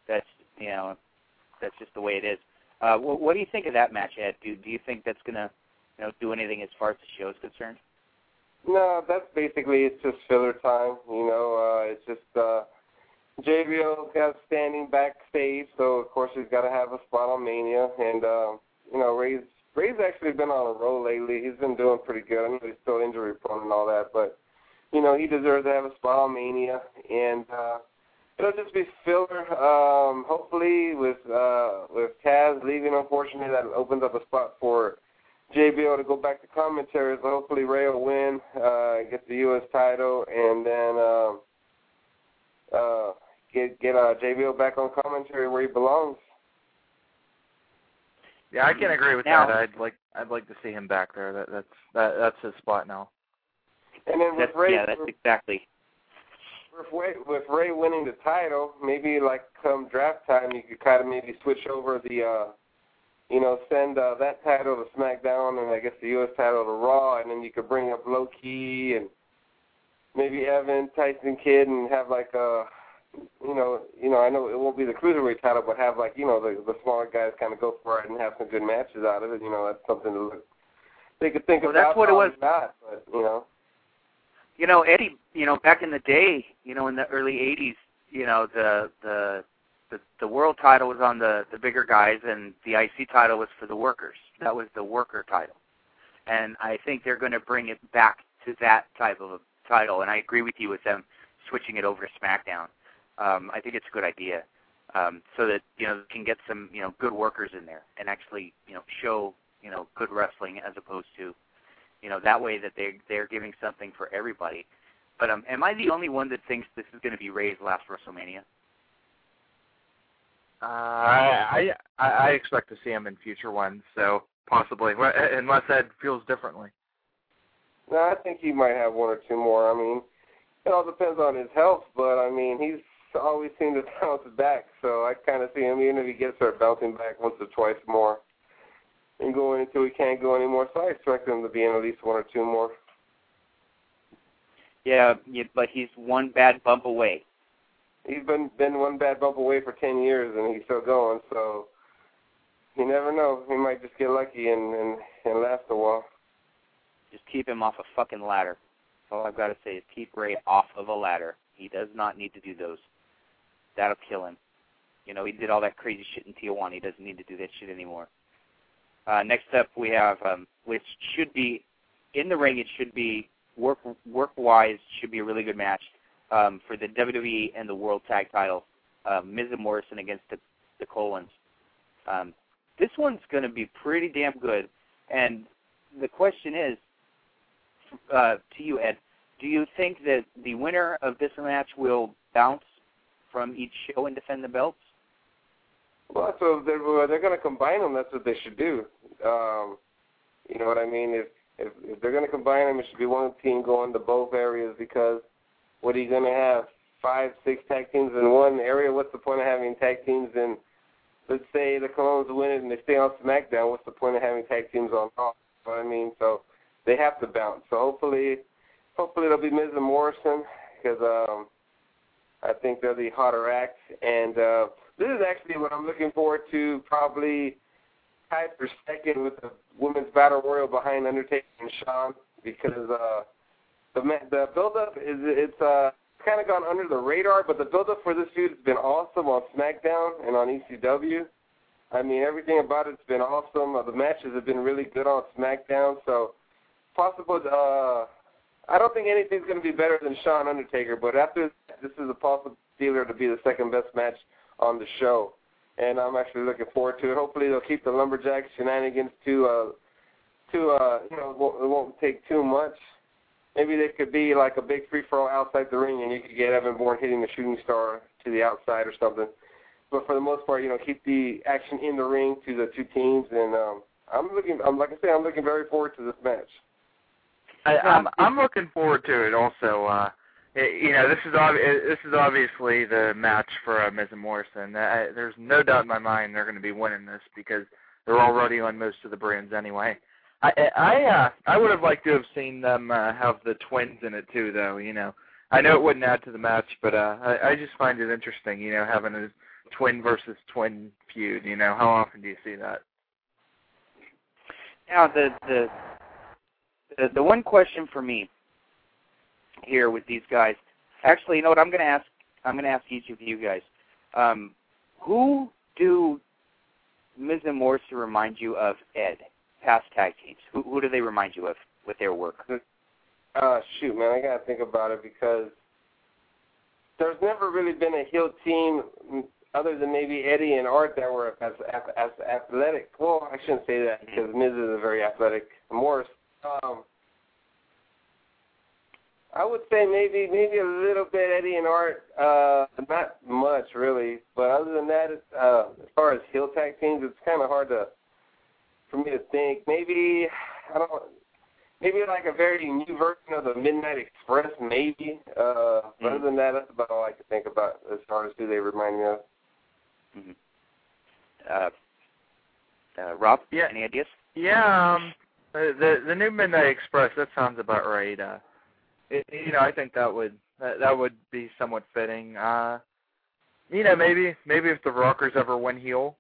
that's you know that's just the way it is. Uh, what, what do you think of that match, Ed? Do do you think that's gonna you know do anything as far as the show is concerned? No, that's basically it's just filler time. You know, uh, it's just uh, JBL got standing backstage, so of course he's got to have a spot on Mania. And uh, you know, Rey's Rey's actually been on a roll lately. He's been doing pretty good. I know he's still injury prone and all that, but you know he deserves to have a spot on Mania. And uh, it'll just be filler. Um, hopefully, with uh, with Taz leaving, unfortunately, that opens up a spot for JBL to go back to commentary. So hopefully Rey will win, uh, get the U.S. title, and then. Um, uh, get get uh, JBL back on commentary where he belongs. Yeah, I can agree with now, that. I'd like I'd like to see him back there. That that's that that's his spot now. And then with that's, Rey, yeah, that's exactly. With Rey, with Rey winning the title, maybe like come draft time, you could kind of maybe switch over the, uh, you know, send uh, that title to SmackDown and I guess the U.S. title to Raw, and then you could bring up Low Ki and maybe Evan, Tyson Kidd, and have like a you know, you know, I know it won't be the cruiserweight title, but have like you know the the smaller guys kind of go for it and have some good matches out of it. You know, that's something to look. They could think well, about. That's what it was. Not, but you know. You know, Eddie. You know, back in the day, you know, in the early '80s, you know, the the the, the world title was on the the bigger guys, and the IC title was for the workers. That was the worker title, and I think they're going to bring it back to that type of a title. And I agree with you with them switching it over to SmackDown um, I think it's a good idea, um, so that you know can get some you know good workers in there and actually you know show you know good wrestling as opposed to you know that way that they they're giving something for everybody. But um, am I the only one that thinks this is going to be Rey's last WrestleMania? Uh, I, I I expect to see him in future ones, so possibly, unless Ed feels differently. No, I think he might have one or two more. I mean, it all depends on his health, but I mean, he's always seemed to bounce back. So I kind of see him, even if he gets hurt, bouncing back once or twice more and going until he can't go anymore. So I expect him to be in at least one or two more. Yeah, yeah but he's one bad bump away. He's been been one bad bump away for ten years, and he's still going. So you never know. He might just get lucky and and, and last a while. Just keep him off a fucking ladder. That's all I've got to say is keep Rey off of a ladder. He does not need to do those. That'll kill him. You know, he did all that crazy shit in Tijuana. He doesn't need to do that shit anymore. Uh, next up, we have, um, which should be in the ring. It should be work work wise should be a really good match um, for the WWE and the World Tag Title. Um, Miz and Morrison against the the Colons. Um, this one's going to be pretty damn good. And the question is, uh, to you, Ed, do you think that the winner of this match will bounce from each show and defend the belts? Well, so they're they're going to combine them. That's what they should do. Um, you know what I mean? If if, if they're going to combine them, it should be one team going to both areas because what are you going to have? Five, six tag teams in one area. What's the point of having tag teams in? Let's say the Colons win it and they stay on SmackDown. What's the point of having tag teams on Raw? What I mean? So they have to bounce. So hopefully, hopefully it'll be Miz and Morrison because um, I think they're the hotter act. And uh, this is actually what I'm looking forward to. Probably tied for second with the women's battle royal behind Undertaker and Shawn because uh, the the build up is it's uh kind of gone under the radar, but the build up for this feud has been awesome on SmackDown and on ECW. I mean, everything about it's been awesome. Uh, the matches have been really good on SmackDown, so possible. Uh, I don't think anything's going to be better than Shawn Undertaker, but after this is a possible dealer to be the second best match on the show, and I'm actually looking forward to it. Hopefully, they'll keep the lumberjack shenanigans to uh, to uh, you know, it won't, it won't take too much. Maybe they could be like a big free for all outside the ring, and you could get Evan Bourne hitting the shooting star to the outside or something. But for the most part, you know, keep the action in the ring to the two teams, and um, I'm looking. I'm like I say, I'm looking very forward to this match. I, I'm I'm looking forward to it also. Uh, you know, this is ob- this is obviously the match for uh, Miz and Morrison. Uh, there's no doubt in my mind they're going to be winning this because they're already on most of the brands anyway. I I uh, I would have liked to have seen them uh, have the twins in it too, though. You know, I know it wouldn't add to the match, but uh, I, I just find it interesting. You know, having a twin versus twin feud. You know, how often do you see that? Now the the the, the one question for me here with these guys, actually, you know what? I'm going to ask I'm going to ask each of you guys, um, who do Miz and Morris remind you of Ed, past tag teams? Who, who do they remind you of with their work? Uh, shoot, man, I gotta think about it because there's never really been a heel team other than maybe Eddie and Art that were as as, as athletic. Well, I shouldn't say that because Miz is a very athletic Morris. Um, I would say maybe maybe a little bit Eddie and Art, uh, not much really. But other than that, it's, uh, as far as heel tag teams, it's kind of hard to for me to think. Maybe I don't. Maybe like a very new version of the Midnight Express, maybe. Uh, mm-hmm. Other than that, that's about all I can think about as far as who they remind me of. Mm-hmm. Uh, uh, Rob, yeah. any ideas? Yeah, um, the the new Midnight Express. That sounds about right. Uh, it, you know, I think that would that, that would be somewhat fitting. Uh, you know, maybe maybe if the Rockers ever win heel,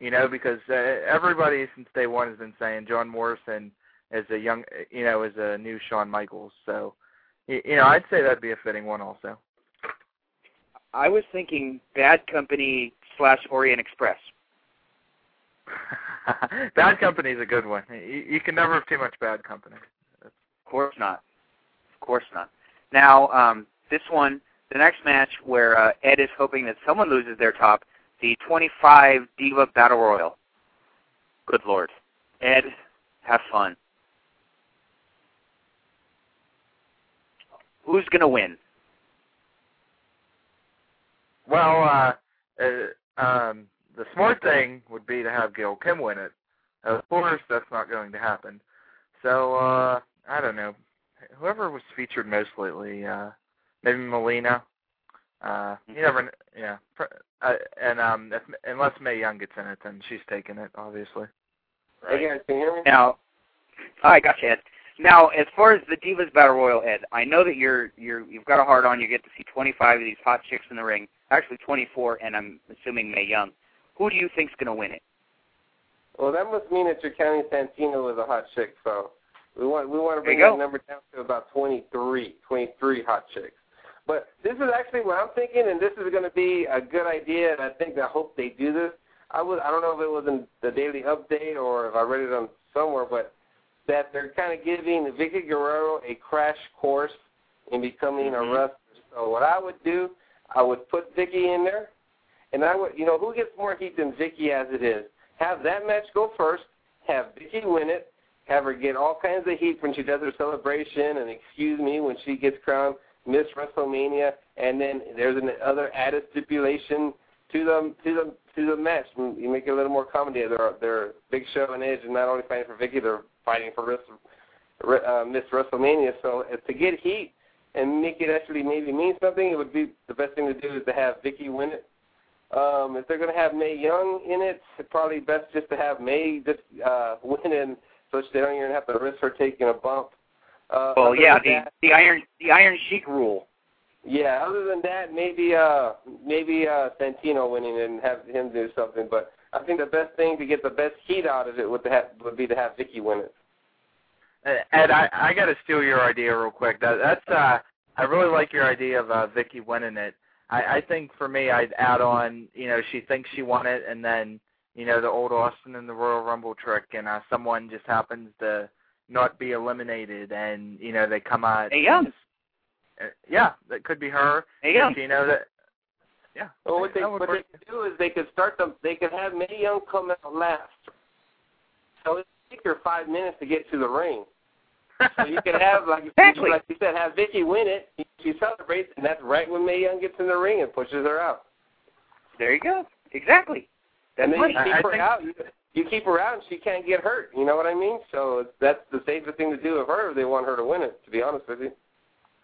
you know, because uh, everybody since day one has been saying John Morrison as a young, you know, as a new Shawn Michaels. So, you, you know, I'd say that'd be a fitting one also. I was thinking Bad Company slash Orient Express. bad Company is a good one. You, you can never have too much Bad Company. Of course not course not. Now, um, this one, the next match where uh, Ed is hoping that someone loses their top, the 25 Diva Battle Royal. Good Lord. Ed, have fun. Who's going to win? Well, uh, uh, um, the smart thing would be to have Gail Kim win it. Of course, that's not going to happen. So, uh, I don't know whoever was featured most lately, uh, maybe Melina. Uh, you never, yeah. Uh, and um, if, unless Mae Young gets in it, then she's taking it, obviously. Right. Hey guys, can you hear me? Now, I got you, Ed. Now, as far as the Divas Battle Royal, Ed, I know that you're you're you've got a hard on. You get to see 25 of these hot chicks in the ring. Actually, 24, and I'm assuming Mae Young. Who do you think's going to win it? Well, that must mean that you're counting Santino as a hot chick, so we want we want to bring that number down to about 23, 23 hot chicks. But this is actually what I'm thinking, and this is going to be a good idea. And I think I hope they do this. I was I don't know if it was in the daily update or if I read it on somewhere, but that they're kind of giving Vickie Guerrero a crash course in becoming mm-hmm. a wrestler. So what I would do, I would put Vickie in there, and I would, you know, who gets more heat than Vickie as it is? Have that match go first, have Vickie win it, have her get all kinds of heat when she does her celebration, and excuse me when she gets crowned Miss WrestleMania, and then there's another added stipulation to the to the to the match. You make it a little more comedy. They're they're Big Show and Edge, and not only fighting for Vickie, they're fighting for uh, Miss WrestleMania. So uh, to get heat and make it actually maybe mean something, it would be the best thing to do is to have Vickie win it. Um, if they're going to have Mae Young in it, it's probably best just to have Mae just uh, win and so they don't even have to risk her taking a bump. Uh, well, yeah, the that, the iron the Iron Sheik rule. Yeah, other than that, maybe uh maybe uh Santino winning and have him do something. But I think the best thing to get the best heat out of it would to have would be to have Vickie win it. Ed, I I got to steal your idea real quick. That that's uh I really like your idea of uh Vickie winning it. I I think for me I'd add on, you know, she thinks she won it and then you know, the old Austin and the Royal Rumble trick, and uh, someone just happens to not be eliminated, and you know they come out. Hey, Young. Uh, yeah, that could be her. Hey, Young. You know that. Yeah. Well, what they what they could do is they could start them. They could have Mae Young come out last. So it take her five minutes to get to the ring. so you could have like exactly. like you said, have Vickie win it. She celebrates, and that's right when Mae Young gets in the ring and pushes her out. There you go. Exactly. And then you keep I, her think... out. You, you keep her out, and she can't get hurt. You know what I mean? So that's the safest thing to do with her if they want her to win it. To be honest with you.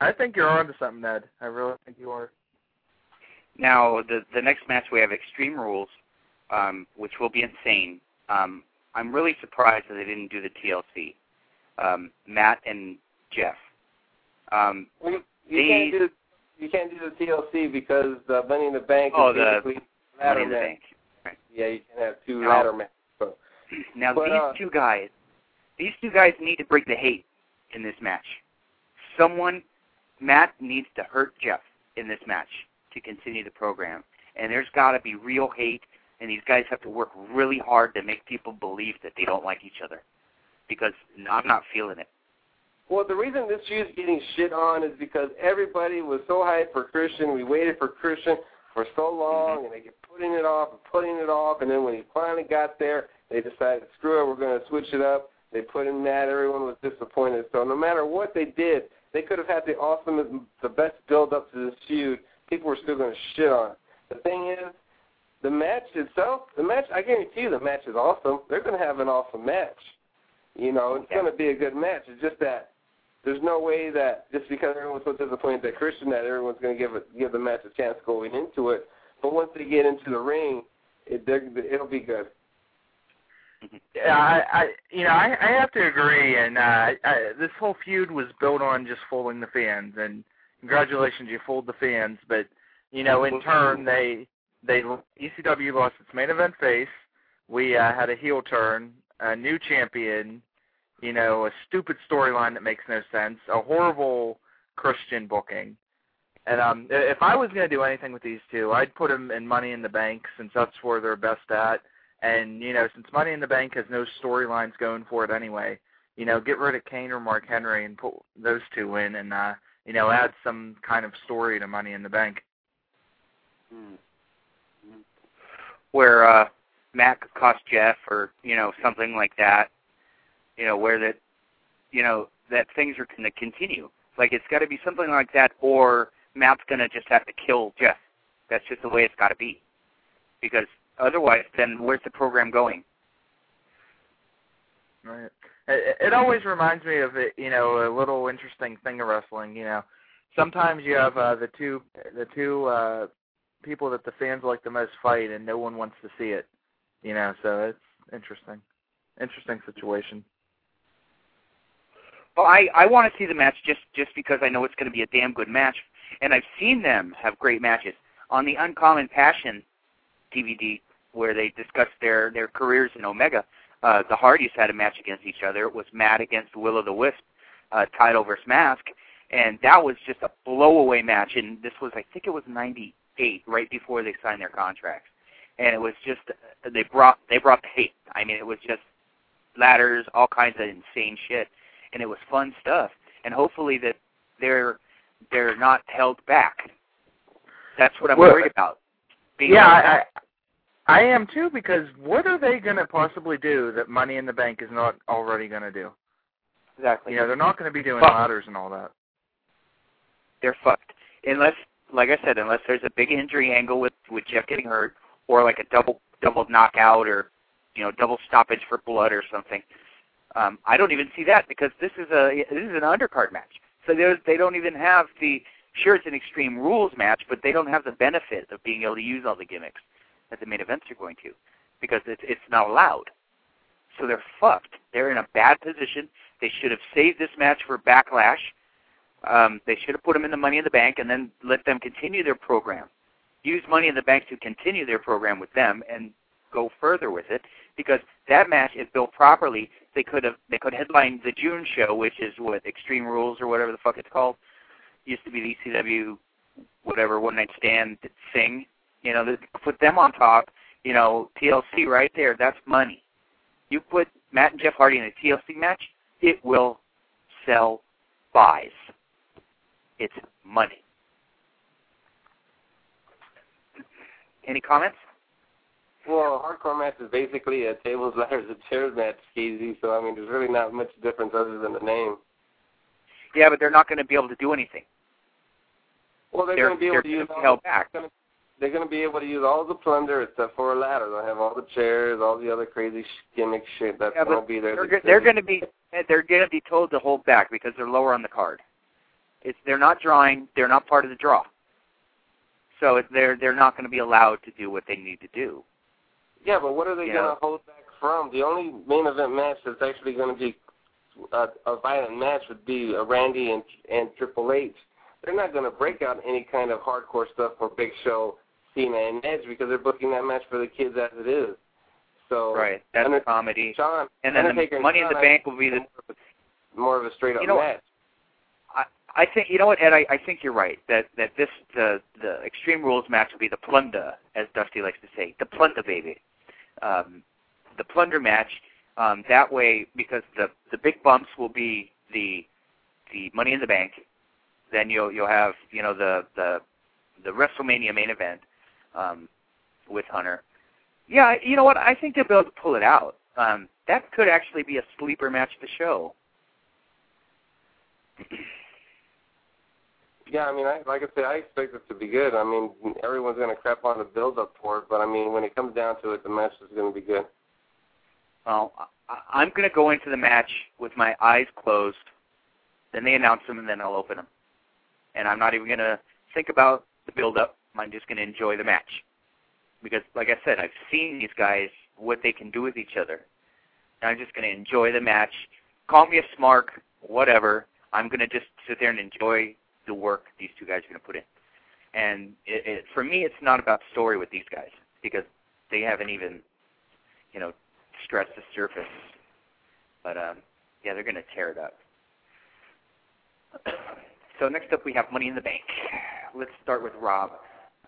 I think you're onto something, Ned. I really think you are. Now, the the next match we have Extreme Rules, um, which will be insane. Um, I'm really surprised that they didn't do the TLC. Um, Matt and Jeff. Um, well, you, you can't do you can't do the TLC because the Money in the Bank oh, is the basically Money in the Bank. Right. Yeah, you can have two now, ladder matches. So. Now but, these uh, two guys, these two guys need to break the hate in this match. Someone, Matt needs to hurt Jeff in this match. to continue the program. And there's got to be real hate, and these guys have to work really hard to make people believe that they don't like each other. Because I'm not feeling it. Well, the reason this feud is getting shit on is because everybody was so hyped for Christian. We waited for Christian for so long, Mhm. and they kept putting it off and putting it off. And then when he finally got there, they decided, screw it, we're going to switch it up. They put in that. Everyone was disappointed. So no matter what they did, they could have had the awesome, the best build up to this feud. People were still going to shit on it. The thing is, the match itself, the match, I guarantee you the match is awesome. They're going to have an awesome match. You know, it's Yeah. going to be a good match. It's just that there's no way that just because everyone's so disappointed that Christian that everyone's going to give it give the match a chance going into it. But once they get into the ring, it it'll be good. Yeah, I, I you know, I, I have to agree. And uh, I, this whole feud was built on just fooling the fans. And congratulations, you fooled the fans. But you know, in turn, they they ECW lost its main event face. We uh, had a heel turn, a new champion. You know, a stupid storyline that makes no sense, a horrible Christian booking. And um, if I was going to do anything with these two, I'd put them in Money in the Bank since that's where they're best at. And you know, since Money in the Bank has no storylines going for it anyway, you know, get rid of Kane or Mark Henry and put those two in, and uh, you know, add some kind of story to Money in the Bank. Mm. Mm. Where uh, Matt could cost Jeff, or you know, something like that. You know, where that, you know, that things are going to continue. Like it's got to be something like that, or Matt's going to just have to kill Jeff. That's just the way it's got to be. Because otherwise, then where's the program going? Right. It, it always reminds me of it, you know, a little interesting thing of wrestling. You know, sometimes you have uh, the two the two uh, people that the fans like the most fight, and no one wants to see it. You know, so it's interesting, interesting situation. Well, I I want to see the match just just because I know it's going to be a damn good match, and I've seen them have great matches on the Uncommon Passion DVD where they discussed their their careers in Omega. Uh, the Hardys had a match against each other. It was Matt against Willow the Wisp, uh, title versus mask, and that was just a blowaway match. And this was I think it was '98, right before they signed their contracts, and it was just they brought they brought the hate. I mean, it was just ladders, all kinds of insane shit and it was fun stuff. And hopefully that they're they're not held back. That's what I'm Well, worried about. Yeah, I. I I am too because what are they going to possibly do that Money in the Bank is not already going to do? exactly. You know, they're not going to be doing Fuck. ladders and all that. they're fucked unless, like I said, unless there's a big injury angle with with Jeff getting hurt, or like a double double knockout, or you know double stoppage for blood or something. Um, I don't even see that because this is a this is an undercard match. So they don't even have the sure it's an extreme rules match, but they don't have the benefit of being able to use all the gimmicks that the main events are going to because it's it's not allowed. So they're fucked. They're in a bad position. They should have saved this match for Backlash. Um, they should have put them in the Money in the Bank and then let them continue their program. Use Money in the Bank to continue their program with them and go further with it because that match, if built properly, they could have they could headline the June show, which is what Extreme Rules or whatever the fuck it's called. Used to be the ECW, whatever one night stand thing. You know, put them on top. You know, TLC right there. That's money. You put Matt and Jeff Hardy in a TLC match, it will sell buys. It's money. Any comments? Well, a hardcore match is basically a tables, ladders, and chairs match, Skeezy. So I mean, there's really not much difference other than the name. Yeah, but they're not going to be able to do anything. Well, they're, They're, going to be able to use all held back. they're going to be able to use all the plunder except for a ladder. They'll have all the chairs, all the other crazy gimmick shit that's Yeah, going to be there. they're, they're going to be they're going to be told to hold back because they're lower on the card. It's they're not drawing. They're not part of the draw. So it, they're they're not going to be allowed to do what they need to do. Yeah, but what are they going to hold back from? The only main event match that's actually going to be a, a violent match would be a Randy and and Triple H. They're not going to break out any kind of hardcore stuff for Big Show, Cena, and Edge because they're booking that match for the kids as it is. So Right. That's Under- comedy. Shawn And then Undertaker the Money in the Bank will be the. more of a straight up You know, match. I I think you know what, Ed. I, I think you're right that that this the the Extreme Rules match will be the plunder, as Dusty likes to say, the plunder baby, um, the plunder match. Um, that way, because the the big bumps will be the the Money in the Bank, then you'll you'll have you know the the the WrestleMania main event um, with Hunter. Yeah, you know what? I think they'll be able to pull it out. Um, that could actually be a sleeper match of the show. Yeah, I mean, I, like I said, I expect it to be good. I mean, everyone's going to crap on the build up for it, but I mean, when it comes down to it, the match is going to be good. Well, I, I'm going to go into the match with my eyes closed. Then they announce them, and then I'll open them. And I'm not even going to think about the build up. I'm just going to enjoy the match because, like I said, I've seen these guys what they can do with each other. And I'm just going to enjoy the match. Call me a smart, whatever. I'm going to just sit there and enjoy the work these two guys are going to put in. And it, it, for me, it's not about story with these guys because they haven't even, you know, scratched the surface. But um, yeah, they're going to tear it up. so next up, we have Money in the Bank. Let's start with Rob.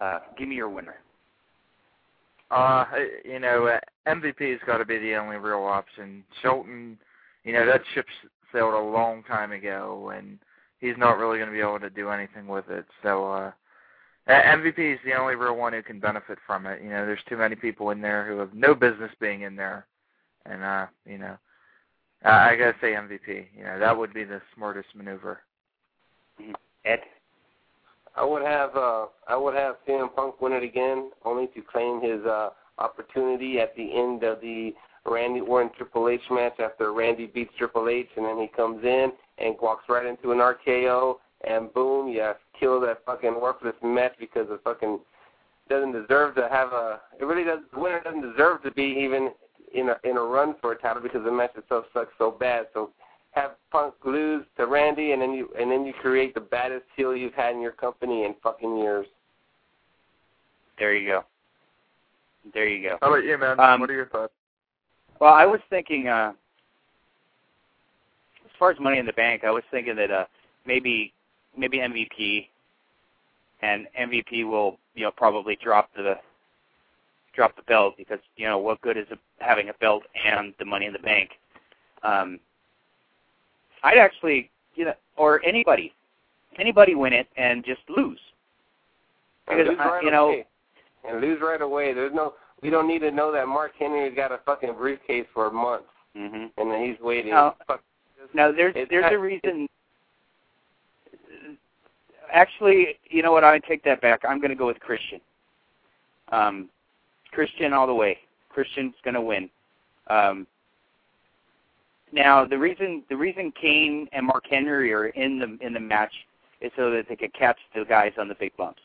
Uh, give me your winner. Uh, you know, MVP's got to be the only real option. Shelton, you know, that ship sailed a long time ago, and he's not really going to be able to do anything with it. So, uh, MVP is the only real one who can benefit from it. You know, there's too many people in there who have no business being in there, and uh, you know, uh, I gotta say MVP. You know, that would be the smartest maneuver. Ed. I would have uh I would have CM Punk win it again, only to claim his uh opportunity at the end of the Randy Orton Triple H match after Randy beats Triple H and then he comes in and walks right into an RKO and boom, you kill that fucking worthless match because it fucking doesn't deserve to have a it really does the winner doesn't deserve to be even in a in a run for a title because the match itself sucks so bad. So have Punk lose to Randy, and then you and then you create the baddest heel you've had in your company in fucking years. There you go. There you go. How about you, man? Um, what are your thoughts? Well, I was thinking, uh, as far as Money in the Bank, I was thinking that uh, maybe maybe MVP, and MVP will you know probably drop the drop the belt because you know what good is having a belt and the Money in the Bank. Um, I'd actually, you know, or anybody, anybody win it and just lose. Because lose right you know, away. and lose right away. There's no. We don't need to know that Mark Henry's got a fucking briefcase for months, hmm and then he's waiting. No. Fuck. Now there's It's there's not- a reason. Actually, you know what? I take that back. I'm going to go with Christian. Um, Christian all the way. Christian's going to win. Um, now the reason the reason Kane and Mark Henry are in the in the match is so that they can catch the guys on the big bumps.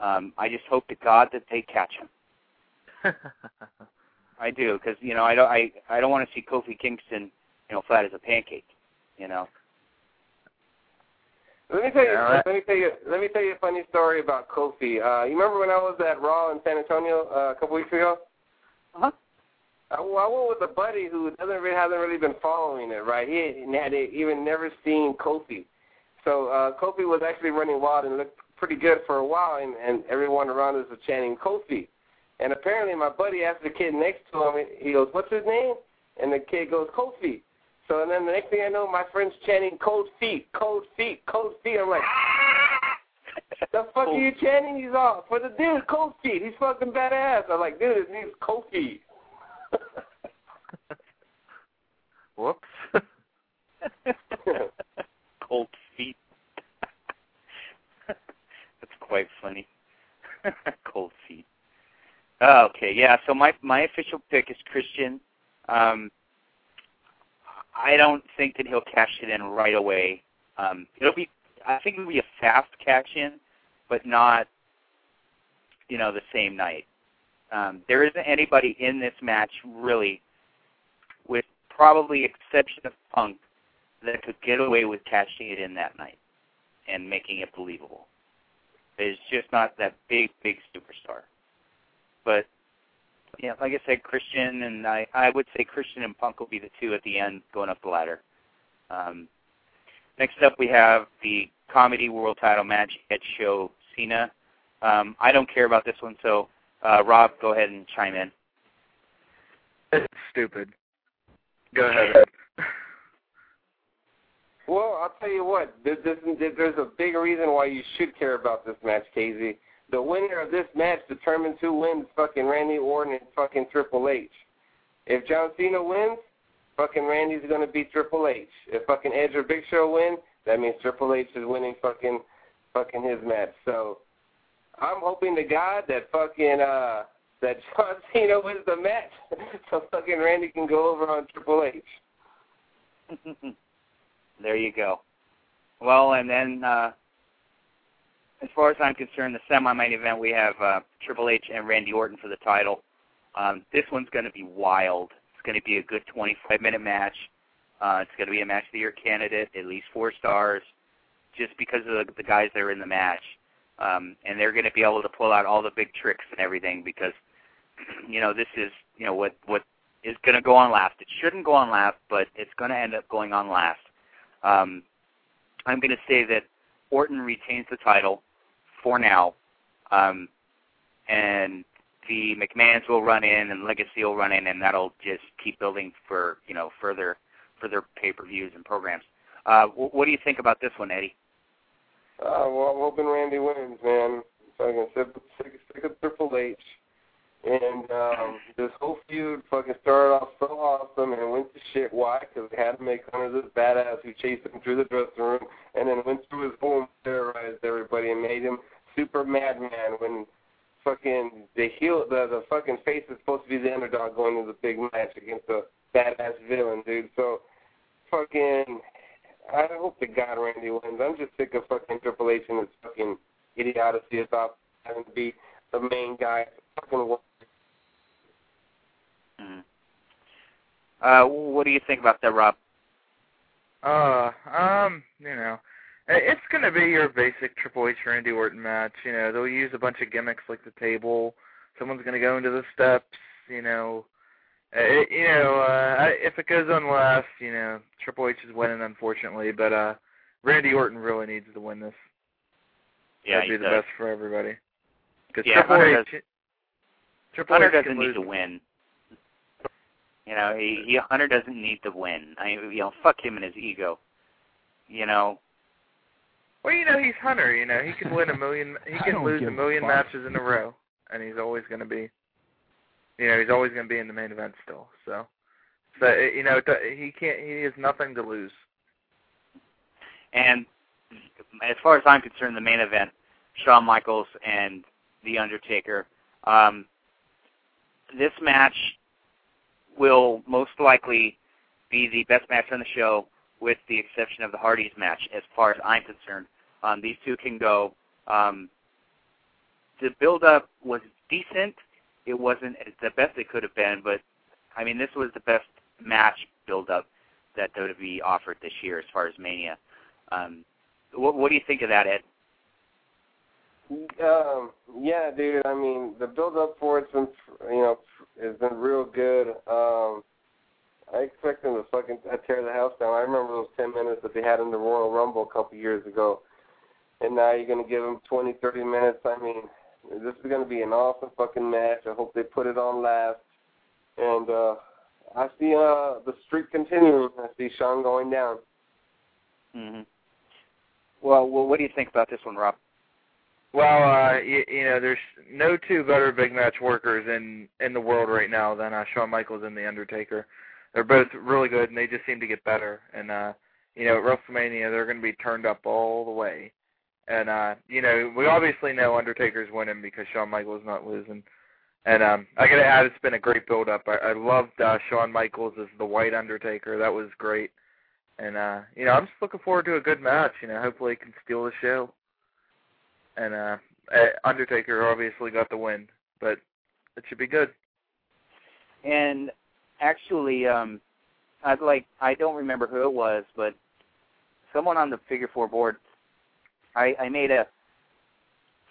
Um, I just hope to God that they catch them. I do because you know I don't I I don't want to see Kofi Kingston you know flat as a pancake. You know. Let me tell you. All right. Let me tell you. Let me tell you a funny story about Kofi. Uh, you remember when I was at Raw in San Antonio uh, a couple weeks ago? Uh-huh. I, well, I went with a buddy who doesn't really, hasn't really been following it. Right? He had even never seen Kofi. So uh, Kofi was actually running wild and looked pretty good for a while, and, and everyone around us was chanting Kofi. And apparently, my buddy asked the kid next to him. He goes, "What's his name?" And the kid goes, "Kofi." So and then the next thing I know, my friend's chanting "Cold feet, cold feet, cold feet." I'm like, "The fuck are you chanting these off for the dude? Cold feet. He's fucking badass." I'm like, "Dude, his name's feet." Whoops. Cold feet. That's quite funny. Cold feet. Okay, yeah. So my my official pick is Christian. Um, I don't think that he'll cash it in right away. Um, it'll be. I think it'll be a fast cash in, but not, you know, the same night. Um, there isn't anybody in this match really, with probably exception of Punk, that could get away with cashing it in that night and making it believable. It's just not that big, big superstar. But yeah, like I said, Christian and I, I would say Christian and Punk will be the two at the end going up the ladder. Um, Next up, we have the Comedy World Title match at Show Cena. Um, I don't care about this one, so uh, Rob, go ahead and chime in. It's stupid. Go ahead. Well, I'll tell you what. There's, there's a big reason why you should care about this match, KZ. The winner of this match determines who wins fucking Randy Orton and fucking Triple H. If John Cena wins, fucking Randy's to beat Triple H. If fucking Edge or Big Show win, that means Triple H is winning fucking fucking his match. So I'm hoping to God that fucking uh that John Cena wins the match so fucking Randy can go over on Triple H. there you go. Well, and then uh as far as I'm concerned, the semi-main event we have uh, Triple H and Randy Orton for the title. Um, this one's going to be wild. It's going to be a good 25-minute match. Uh, it's going to be a match of the year candidate, at least four stars, just because of the, the guys that are in the match. Um, and they're going to be able to pull out all the big tricks and everything because, you know, this is, you know, what what is going to go on last. It shouldn't go on last, but it's going to end up going on last. Um, I'm going to say that Orton retains the title for now, um, and the McMahon's will run in and Legacy will run in, and that'll just keep building for you know further further pay-per-views and programs. Uh, what do you think about this one, Eddie? Uh, well, I'm hoping Randy wins, man. So I'm gonna sick, sick of Triple H. And um, this whole feud fucking started off so awesome and went to shit. Why? Because they had to make fun of this badass who chased him through the dressing room and then went through his home, terrorized everybody, and made him super madman when fucking the heel, the the fucking face is supposed to be the underdog going into the big match against a badass villain, dude. So fucking, I hope the God Randy wins. I'm just sick of fucking Triple H and his fucking idiocy about having to be the main guy. Fucking. Mm-hmm. Uh, what do you think about that, Rob? Uh, um, you know, it's going to be your basic Triple H Randy Orton match. You know, they'll use a bunch of gimmicks like the table. Someone's going to go into the steps. You know, it, you know, uh, if it goes on last, you know, Triple H is winning, unfortunately. But uh, Randy Orton really needs to win this. Yeah, That'd be the does. best for everybody. Because Yeah, Triple Hunter H, does- Triple Hunter H doesn't need to win. You know, he, he Hunter doesn't need to win. I you know, fuck him and his ego. You know, Well, you know, he's Hunter. You know, he can win a million. He I can lose a a million fuck. matches in a row, and he's always going to be. You know, he's always going to be in the main event still. So, so you know, he can't. He has nothing to lose. and as far as I'm concerned, the main event, Shawn Michaels and The Undertaker. Um, this match will most likely be the best match on the show, with the exception of the Hardys match, as far as I'm concerned. Um, these two can go. Um, the build-up was decent. It wasn't the best it could have been, but I mean, this was the best match build-up that WWE offered this year as far as Mania. Um, what, what do you think of that, Ed? Um, yeah, dude. I mean, the build up for it's been, you know, has been real good. Um, I expect them to fucking tear the house down. I remember those ten minutes that they had in the Royal Rumble a couple years ago, and now you're gonna give them twenty, thirty minutes. I mean, this is gonna be an awesome fucking match. I hope they put it on last, and uh, I see uh the streak continuing. I see Shawn going down. Mm-hmm. Well, well, what do you think about this one, Rob? Well, uh, you, you know, there's no two better big match workers in in the world right now than uh, Shawn Michaels and The Undertaker. They're both really good, and they just seem to get better. And uh, you know, at WrestleMania, they're going to be turned up all the way. And uh, you know, we obviously know Undertaker's winning because Shawn Michaels not losing. And um, I got to add, it's been a great build-up. I, I loved uh, Shawn Michaels as the White Undertaker. That was great. And uh, you know, I'm just looking forward to a good match. You know, hopefully, it can steal the show and uh, uh Undertaker obviously got the win, but it should be good. And actually, um, I'd like I don't remember who it was, but someone on the figure four board. I, I made a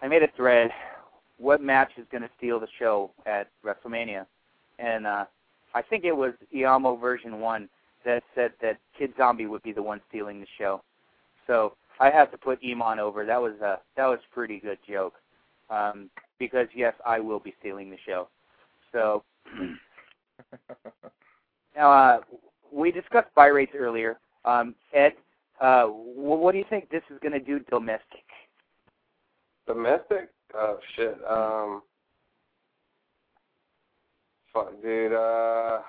I made a thread. What match is going to steal the show at WrestleMania? And uh, I think it was Iamo version one that said that Kid Zombie would be the one stealing the show. So I have to put Iman over. That was a that was a pretty good joke. Um, because yes, I will be stealing the show. So now uh, we discussed buy rates earlier. Um, Ed, uh, what do you think this is going to do domestic? Domestic? Oh shit. Um, fuck, dude. Uh,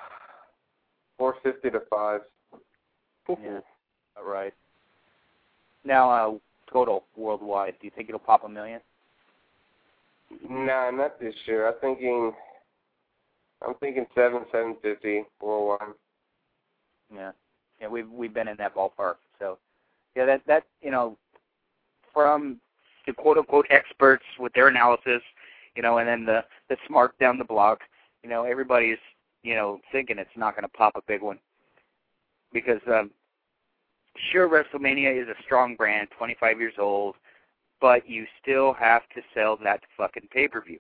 four fifty to five. Yeah, right. Now, uh, total worldwide, do you think it'll pop a million? Nah, not this year. I'm thinking. I'm thinking seven, seven fifty worldwide. Yeah, yeah, we've we've been in that ballpark. Yeah, that that you know, from the quote unquote experts with their analysis, you know, and then the the smart down the block, you know, everybody's you know thinking it's not going to pop a big one because um, sure WrestleMania is a strong brand, 25 years old, but you still have to sell that fucking pay-per-view.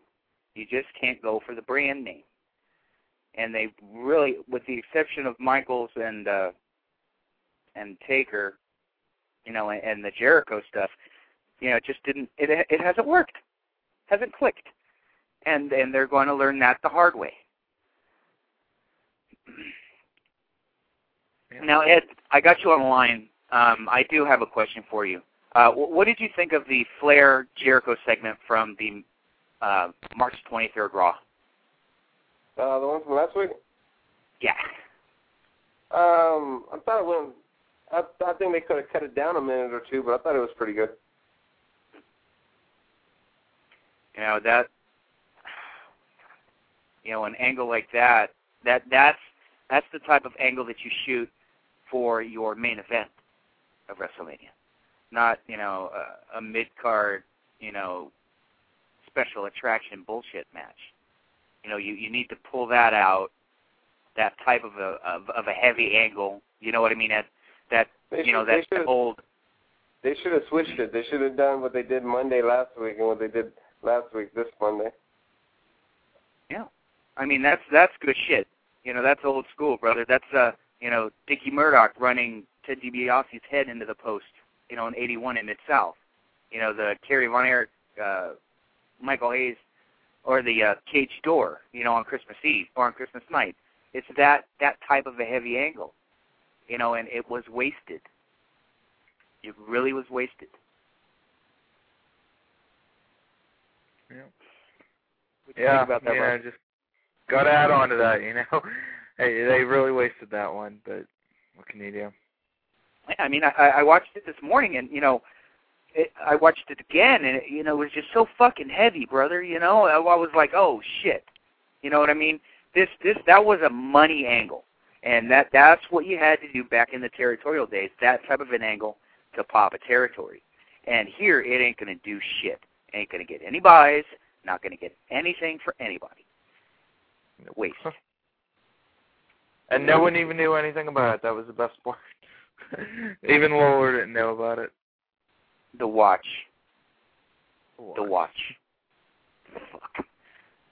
You just can't go for the brand name. And they really, with the exception of Michaels and uh, and Taker, you know, and, and the Jericho stuff, you know, it just didn't. It it hasn't worked, hasn't clicked, and and they're going to learn that the hard way. Now, Ed, I got you on the line. Um, I do have a question for you. Uh, what did you think of the Flair Jericho segment from the uh, March 23rd Raw? Uh, the one from last week. Yeah. Um, I thought it went. I, I think they could have cut it down a minute or two, but I thought it was pretty good. You know that. You know, an angle like that. That that's that's the type of angle that you shoot for your main event of WrestleMania, not you know a, a mid card you know special attraction bullshit match. You know, you you need to pull that out, that type of a of, of a heavy angle. You know what I mean? That They you know should- that old. They should have switched it. They should have done what they did Monday last week and what they did last week this Monday. Yeah, I mean that's that's good shit. You know, that's old school, brother. That's uh, you know, Dickie Murdoch running Ted DiBiase's head into the post. You know, in '81 in South. You know, the Kerry Von Erich, uh, Michael Hayes, or the uh, cage door. You know, on Christmas Eve or on Christmas night. It's that that type of a heavy angle. You know, and it was wasted. It really was wasted. Yeah. What you Yeah, about that, yeah, just got to add on to that, you know. hey, they really wasted that one, but what can you do? I mean, I, I watched it this morning, and you know, it, I watched it again, and it, you know, it was just so fucking heavy, brother. You know, I, I was like, oh shit. You know what I mean? This, this, that was a money angle, and that that's what you had to do back in the territorial days. That type of an angle to pop a territory. And here, it ain't gonna do shit. Ain't gonna get any buys. Not gonna get anything for anybody. Waste. And no one even knew anything about it. That was the best part. even Lawler didn't know about it. The watch. The watch. Fuck.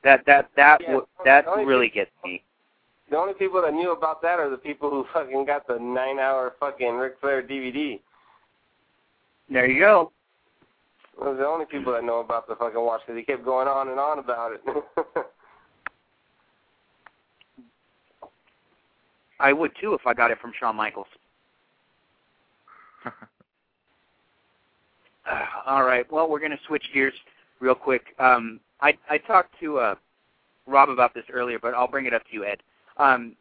That that that Yeah, w- that really gets me. The only people that knew about that are the people who fucking got the nine-hour fucking Ric Flair DVD. There you go. Those are the only people that know about the fucking watch because he kept going on and on about it. I would too if I got it from Shawn Michaels. All right. Well, we're going to switch gears real quick. Um, I I talked to uh, Rob about this earlier, but I'll bring it up to you, Ed. Um,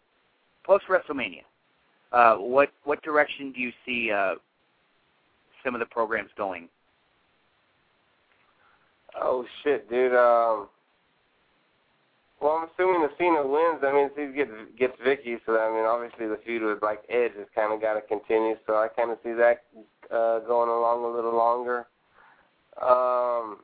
Post WrestleMania, uh, what what direction do you see uh, some of the programs going? oh shit, dude. Um, well, I'm assuming the Cena wins. I mean, he gets gets Vickie, so I mean, obviously the feud with like Edge has kind of got to continue. So I kind of see that uh, going along a little longer. Um,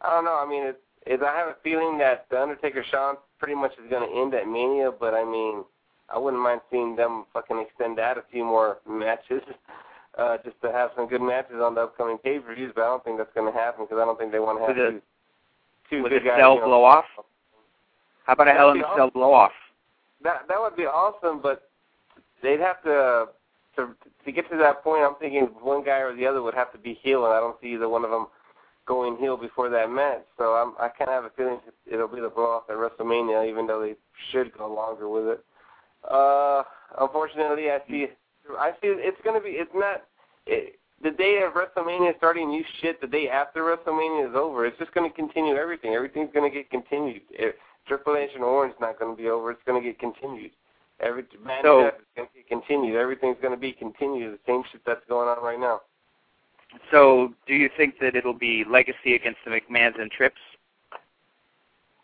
I don't know. I mean, it, it, I have a feeling that the Undertaker Shawn pretty much is going to end at Mania, but I mean, I wouldn't mind seeing them fucking extend that a few more matches. Uh, just to have some good matches on the upcoming pay-per-views, but I don't think that's going to happen because I don't think they want to have With two, two With good a guys. cell you know. blow off? How about a Hell in a Cell blow off? That that would be awesome, but they'd have to to to get to that point, I'm thinking one guy or the other would have to be heel, and I don't see either one of them going heel before that match. So I'm, I kind of have a feeling it'll be the blow off at WrestleMania, even though they should go longer with it. Uh, unfortunately, I see, I see it's going to be, it's not, it, the day of WrestleMania starting new shit, the day after WrestleMania is over, it's just going to continue everything. Everything's going to get continued. It, Triple H and Orange not going to be over. It's going to get continued. Every So- is going to get continued. Everything's going to be continued. The same shit that's going on right now. So, do you think that it'll be Legacy against the McMahons and Trips?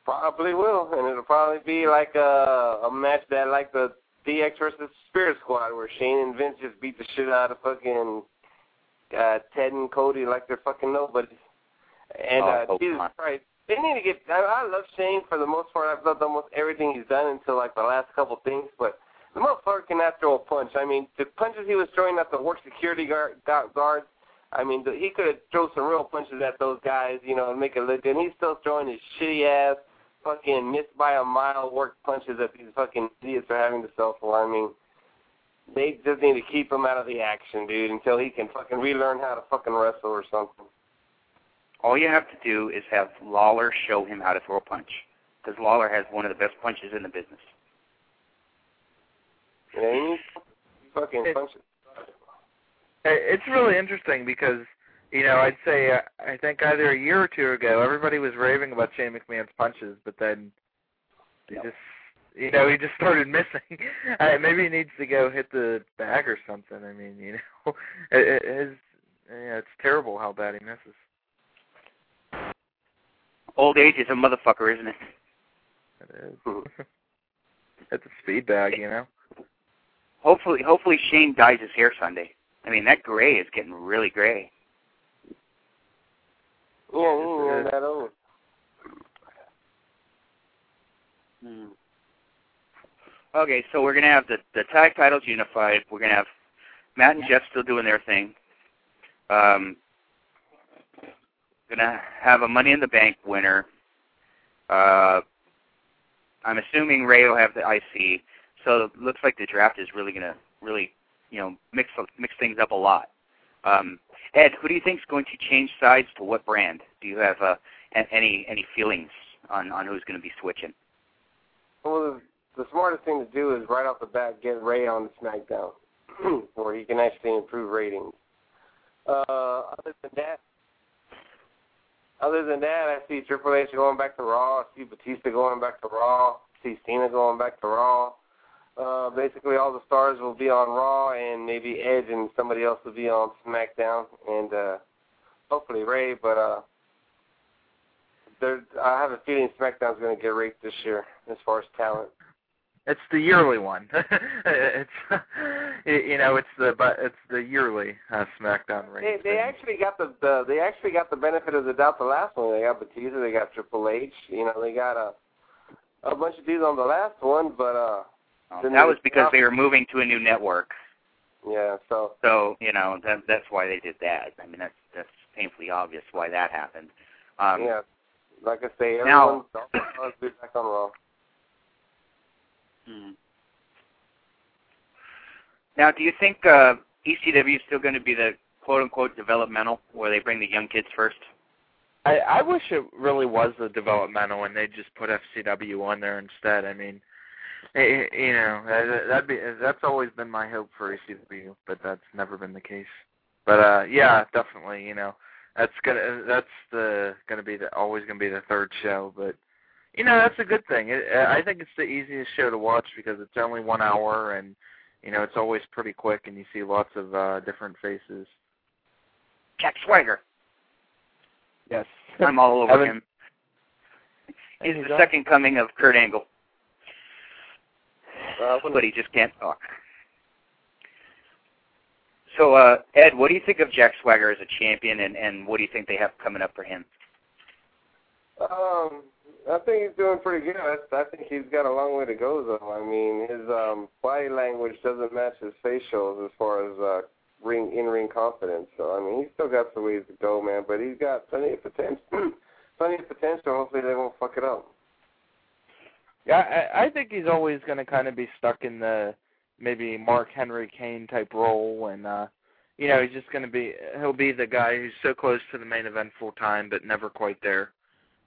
Probably will, and it'll probably be like a a match that like the DX versus Spirit Squad, where Shane and Vince just beat the shit out of fucking uh, Ted and Cody like they're fucking nobody. And Oh, uh, Jesus not. Christ, they need to get. I, I love Shane for the most part. I've loved almost everything he's done until like the last couple things, but the motherfucker cannot throw a punch. I mean, the punches he was throwing at the work security guard, guard guards. I mean, he could have thrown some real punches at those guys, you know, and make it look good. And he's still throwing his shitty ass, fucking missed by a mile work punches that these fucking idiots are having to sell for. I mean, they just need to keep him out of the action, dude, until he can fucking relearn how to fucking wrestle or something. All you have to do is have Lawler show him how to throw a punch, because Lawler has one of the best punches in the business. You know, he needs fucking punches. It's really interesting because you know I'd say uh, I think either a year or two ago everybody was raving about Shane McMahon's punches, but then he Yep. just you know he just started missing. uh, maybe he needs to go hit the bag or something. I mean, you know, it, it is yeah, it's terrible how bad he misses. Old age is a motherfucker, isn't it? It is. it's a speed bag, you know. Hopefully, hopefully Shane dyes his hair Sunday. I mean, that gray is getting really gray. Yeah, he ain't even that old. Hmm. Okay, so we're gonna have the the tag titles unified. We're gonna have Matt and Jeff still doing their thing. Um, gonna have a Money in the Bank winner. Uh, I'm assuming Rey will have the IC. So it looks like the draft is really gonna really, you know, mix mix things up a lot. Um, Ed, who do you think is going to change sides to what brand? Do you have uh, any any feelings on on who's going to be switching? Well, the, the smartest thing to do is right off the bat get Rey on SmackDown, where he can actually improve ratings. Uh, other than that, other than that, I see Triple H going back to Raw. I see Batista going back to Raw. I see Cena going back to Raw. Uh, basically, all the stars will be on Raw, and maybe Edge and somebody else will be on SmackDown, and uh, hopefully Rey. But uh, there, I have a feeling SmackDown's going to get raped this year as far as talent. It's the yearly one. it's you know it's the but it's the yearly uh, SmackDown They ratings. they actually got the, the they actually got the benefit of the doubt the last one. They got Batista, they got Triple H, you know, they got a a bunch of dudes on the last one, but uh Um, Then that was because they were moving to a new network. yeah, so So you know that that's why they did that. I mean that's that's painfully obvious why that happened. Um, yeah. Like I say, Now- everyone's all the stars back on Raw. hmm. Now, do you think uh, ECW is still going to be the quote unquote developmental, where they bring the young kids first? I I wish it really was the developmental and they just put FCW on there instead. I mean, you know that- that'd be that's always been my hope for ECW, but that's never been the case. But uh yeah, definitely, you know that's gonna that's the gonna be the always gonna be the third show, but you know that's a good thing. It, I think it's the easiest show to watch because it's only one hour and you know it's always pretty quick and you see lots of uh different faces. Jack Swagger. Yes, I'm all over Haven't- him. He's He's the on- second coming of Kurt Angle, Uh, but he just can't talk. So, uh, Ed, what do you think of Jack Swagger as a champion, and, and what do you think they have coming up for him? Um, I think he's doing pretty good. I, I think he's got a long way to go, though. I mean, his um, body language doesn't match his facials as far as uh, ring in-ring confidence. So I mean, he's still got some ways to go, man. But he's got plenty of potential. plenty of potential. Hopefully, they won't fuck it up. Yeah, I, I think he's always going to kind of be stuck in the maybe Mark Henry Kane type role, and uh, you know he's just going to be he'll be the guy who's so close to the main event full time, but never quite there.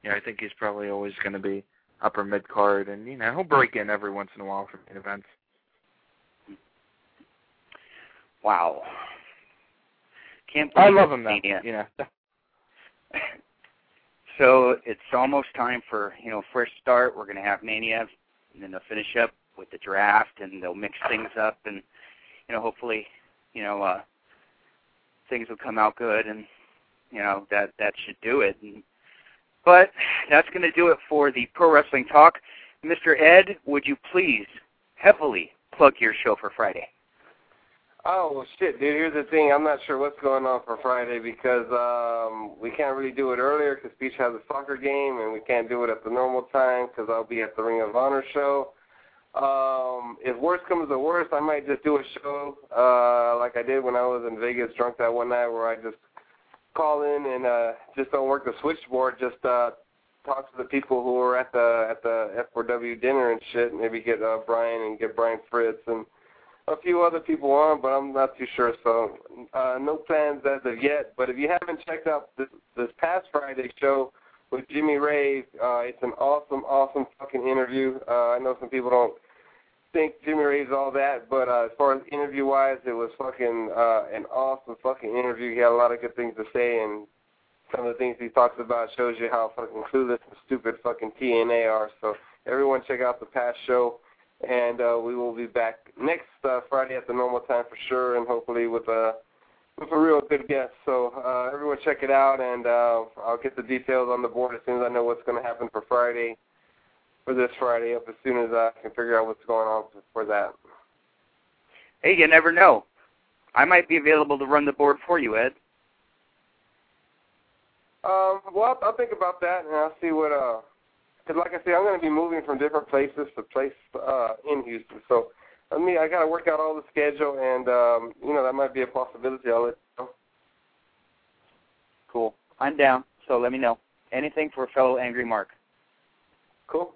You know, I think he's probably always going to be upper mid card, and you know he'll break in every once in a while for main events. Wow. Can't I love him though. You know. So it's almost time for you know fresh start. We're going to have Mania, and then they'll finish up with the draft, and they'll mix things up, and you know hopefully, you know uh, things will come out good, and you know that that should do it. And, but that's going to do it for the pro wrestling talk. Mr. Ed, would you please heavily plug your show for Friday? Oh well, shit, dude. Here's the thing. I'm not sure what's going on for Friday because um we can't really do it earlier because Beach has a soccer game, and we can't do it at the normal time because I'll be at the Ring of Honor show. Um, if worse comes to worst, I might just do a show uh like I did when I was in Vegas drunk that one night, where I just call in and uh just don't work the switchboard, just uh talk to the people who were at the at the F4W dinner and shit. Maybe get uh Brian and get Brian Fritz and a few other people on, but I'm not too sure. So uh, no plans as of yet. But if you haven't checked out this this past Friday show with Jimmy Rave, uh, it's an awesome, awesome fucking interview. Uh, I know some people don't think Jimmy Rave's all that, but uh, as far as interview wise, it was fucking uh, an awesome fucking interview. He had a lot of good things to say, and some of the things he talks about shows you how fucking clueless and stupid fucking TNA are. So everyone check out the past show and uh, we will be back next uh, Friday at the normal time for sure, and hopefully with a with a real good guest. So uh, everyone check it out, and uh, I'll get the details on the board as soon as I know what's going to happen for Friday, for this Friday, up as soon as I can figure out what's going on for that. Hey, you never know. I might be available to run the board for you, Ed. Um, well, I'll, I'll think about that, and I'll see what uh because like I said, I'm going to be moving from different places to place uh, in Houston. So I mean, I got to work out all the schedule, and um, you know that might be a possibility. I'll let you know. Cool. I'm down. So let me know. Anything for a fellow Angry Mark. Cool.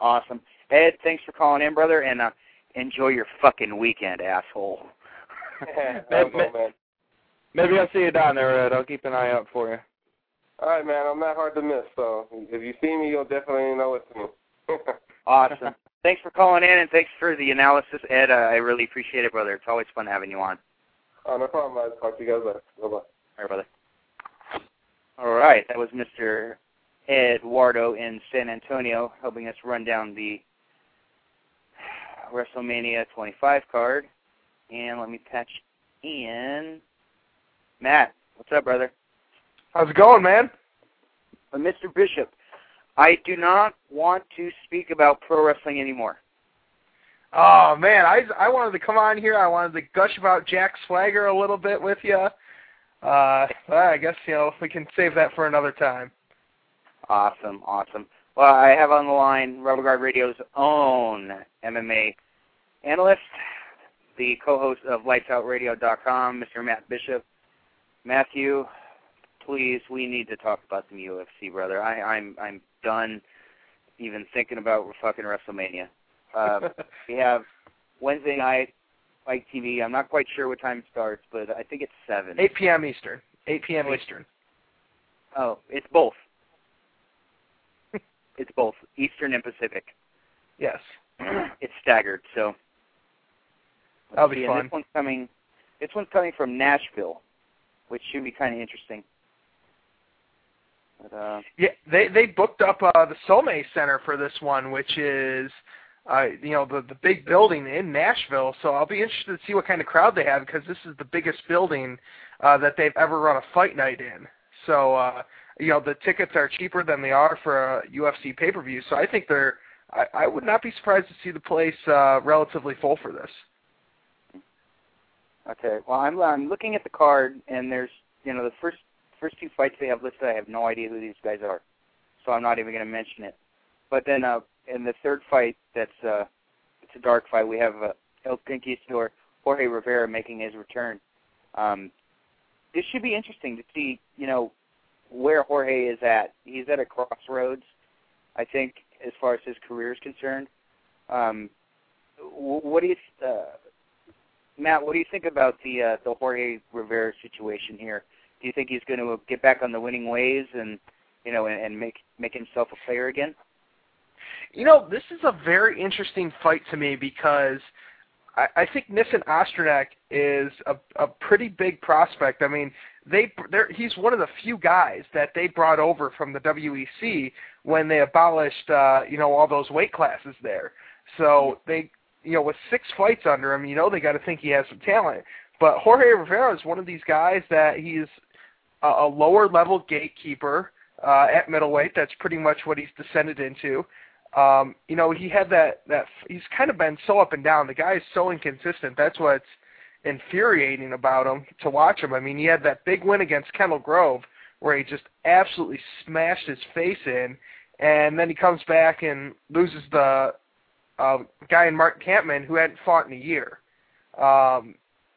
Awesome. Ed, thanks for calling in, brother, and uh, enjoy your fucking weekend, asshole. I'll go. Maybe I'll see you down there, Ed. I'll keep an eye out for you. All right, man. I'm not hard to miss. So if you see me, you'll definitely know it's me. Awesome. thanks for calling in, and thanks for the analysis, Ed. Uh, I really appreciate it, brother. It's always fun having you on. oh, no problem. I'll talk to you guys later. Bye bye. All right, brother. All right, that was Mr. Eduardo in San Antonio helping us run down the WrestleMania 25 card. And let me patch in Matt. What's up, brother? How's it going, man? Uh, Mr. Bishop, I do not want to speak about pro wrestling anymore. Oh man, I I wanted to come on here. I wanted to gush about Jack Swagger a little bit with you. Uh, well, I guess you know we can save that for another time. Awesome, awesome. Well, I have on the line Rubber Guard Radio's own MMA analyst, the co-host of LightsOutRadio.com, Mr. Matt Bishop. Matthew, please, we need to talk about some UFC, brother. I, I'm I'm done even thinking about fucking WrestleMania. Um, we have Wednesday night, Fight TV. I'm not quite sure what time it starts, but I think it's seven. 8 p.m. Eastern. 8 p.m. Eastern. Oh, it's both. it's both Eastern and Pacific. Yes. it's staggered, so That'll be see, and fun. This one's coming. This one's coming from Nashville, which should be kind of interesting. But uh, Yeah, they they booked up uh, the Sommet Center for this one, which is uh, you know the the big building in Nashville. So I'll be interested to see what kind of crowd they have because this is the biggest building uh, that they've ever run a fight night in. So uh, you know the tickets are cheaper than they are for a UFC pay per view. So I think they're I, I would not be surprised to see the place uh, relatively full for this. okay, well I'm I'm looking at the card, and there's you know the first first two fights they have listed. I have no idea who these guys are, so I'm not even going to mention it. But then uh, in the third fight, that's uh, it's a dark fight. We have uh, El Conquistador Jorge Rivera making his return. Um, this should be interesting to see, you know, where Jorge is at. He's at a crossroads, I think, as far as his career is concerned. Um, what do you, uh, Matt? What do you think about the uh, the Jorge Rivera situation here? Do you think he's going to get back on the winning ways and you know and, and make make himself a player again? You know, this is a very interesting fight to me because I, I think Nissen Osterneck is a, a pretty big prospect. I mean, they they're, he's one of the few guys that they brought over from the WEC when they abolished uh, you know all those weight classes there. So they you know with six fights under him, you know they got to think he has some talent. But Jorge Rivera is one of these guys that he's a, a lower level gatekeeper uh, at middleweight. That's pretty much what he's descended into. Um, you know, he had that that he's kind of been so up and down. The guy is so inconsistent. That's what's infuriating about him to watch him. I mean, he had that big win against Kendall Grove where he just absolutely smashed his face in, and then he comes back and loses the uh, guy in Martin Kampmann who hadn't fought in a year, um,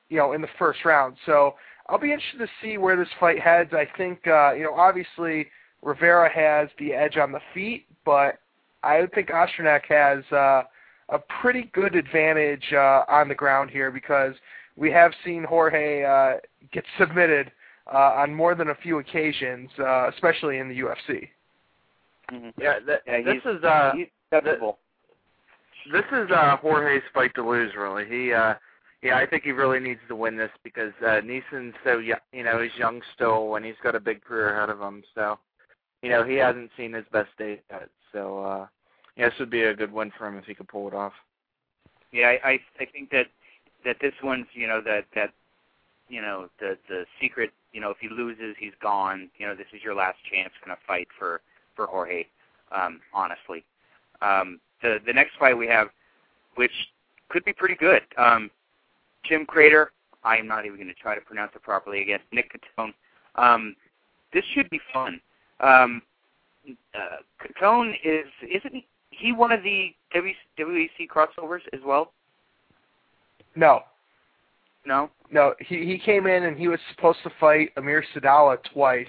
you know, in the first round. So I'll be interested to see where this fight heads. I think, uh, you know, obviously Rivera has the edge on the feet, but I think Osterneck has uh, a pretty good advantage uh, on the ground here because we have seen Jorge uh, get submitted uh, on more than a few occasions, uh, especially in the UFC. Mm-hmm. Yeah, that, Yeah, this he's- is uh, he's acceptable. this is uh Jorge's fight to lose. Really, he uh, yeah, I think he really needs to win this because uh, Nissen's so young, you know, he's young still, and he's got a big career ahead of him. So, you know, he hasn't seen his best days yet. So, uh, yeah, this would be a good win for him if he could pull it off. Yeah, I I, I think that that this one's you know that that you know the the secret you know if he loses he's gone you know this is your last chance of fight for for Jorge um honestly um the the next fight we have which could be pretty good um Jim Crater. I'm not even going to try to pronounce it properly again. Nick Catone. Um this should be fun. Um uh Catone is isn't he, he one of the WEC crossovers as well? No, no? No, he he came in and he was supposed to fight Amir Sadollah twice,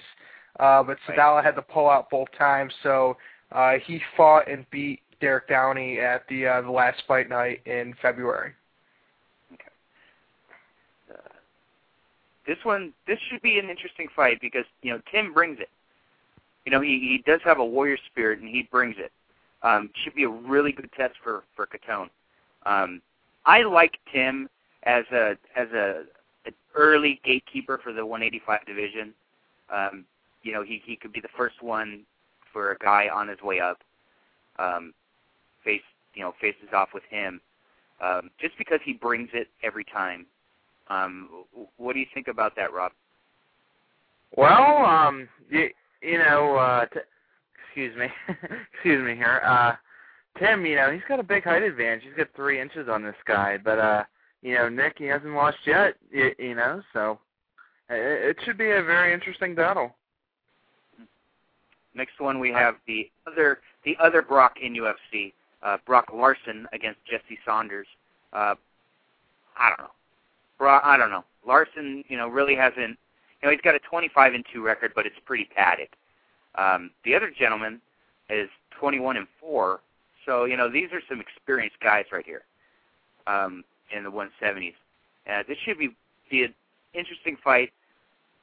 uh, but Right. Had to pull out both times, so uh, he fought and beat Derek Downey at the uh, the last fight night in February. This one this should be an interesting fight because you know Tim brings it. You know he he does have a warrior spirit and he brings it. Um, should be a really good test for for Catone. Um, I like Tim as a as a an early gatekeeper for the 185 division. Um, you know he he could be the first one for a guy on his way up. Um, face you know faces off with him um, just because he brings it every time. Um, what do you think about that, Rob? Well, um, you, you know, uh, t- excuse me, excuse me here. Uh, Tim, you know, he's got a big height advantage. He's got three inches on this guy, but uh, you know, Nick, he hasn't lost yet. You, you know, so it, it should be a very interesting battle. Next one we have the other the other Brock in UFC, uh, Brock Larson against Jesse Saunders. Uh, I don't know. I don't know. Larson, you know, really hasn't. You know, he's got a 25 and two record, but it's pretty padded. Um, the other gentleman is 21 and four. So you know, these are some experienced guys right here um, in the 170s. Uh, this should be be an interesting fight,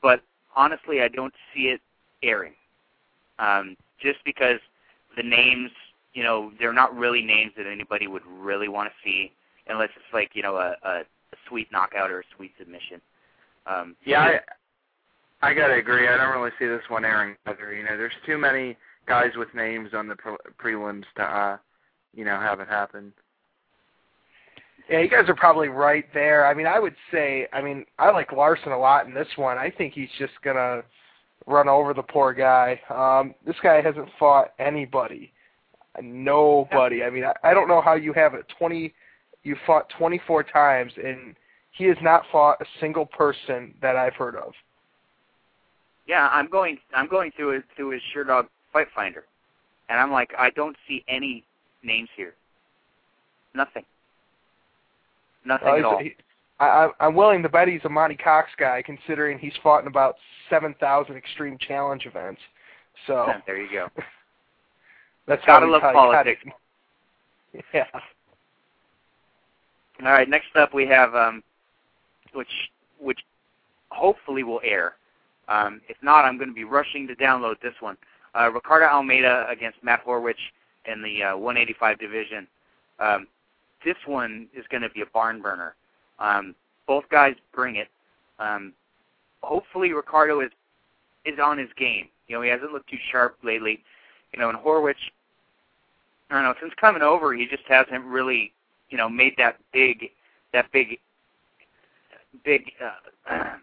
but honestly, I don't see it airing. Um, just because the names, you know, they're not really names that anybody would really want to see, unless it's like you know a, a sweet knockout or a sweet submission. Um, Yeah, I, I gotta agree. I don't really see this one airing either. You know, there's too many guys with names on the pre- prelims to, uh, you know, have it happen. Yeah, you guys are probably right there. I mean, I would say, I mean, I like Larson a lot in this one. I think he's just gonna run over the poor guy. Um, this guy hasn't fought anybody, nobody. I mean, I, I don't know how you have it. Twenty, you fought 24 times, and he has not fought a single person that I've heard of. Yeah, I'm going. I'm going through it through his Sherdog Fight Finder, and I'm like, I don't see any names here. Nothing. Nothing Uh, at all. he- I, I- I'm willing to bet he's a Monte Cox guy, considering he's fought in about 7,000 Extreme Challenge events. So there you go. that's Gotta love politics. Yeah. All right, next up we have um, which which hopefully will air. Um, if not, I'm going to be rushing to download this one. Uh, Ricardo Almeida against Matt Horwich in the uh, 185 division. Um, this one is going to be a barn burner. Um, both guys bring it. Um, hopefully, Ricardo is is on his game. You know, he hasn't looked too sharp lately. You know, and Horwich, I don't know, since coming over, he just hasn't really, you know, made that big, that big, big. Uh, I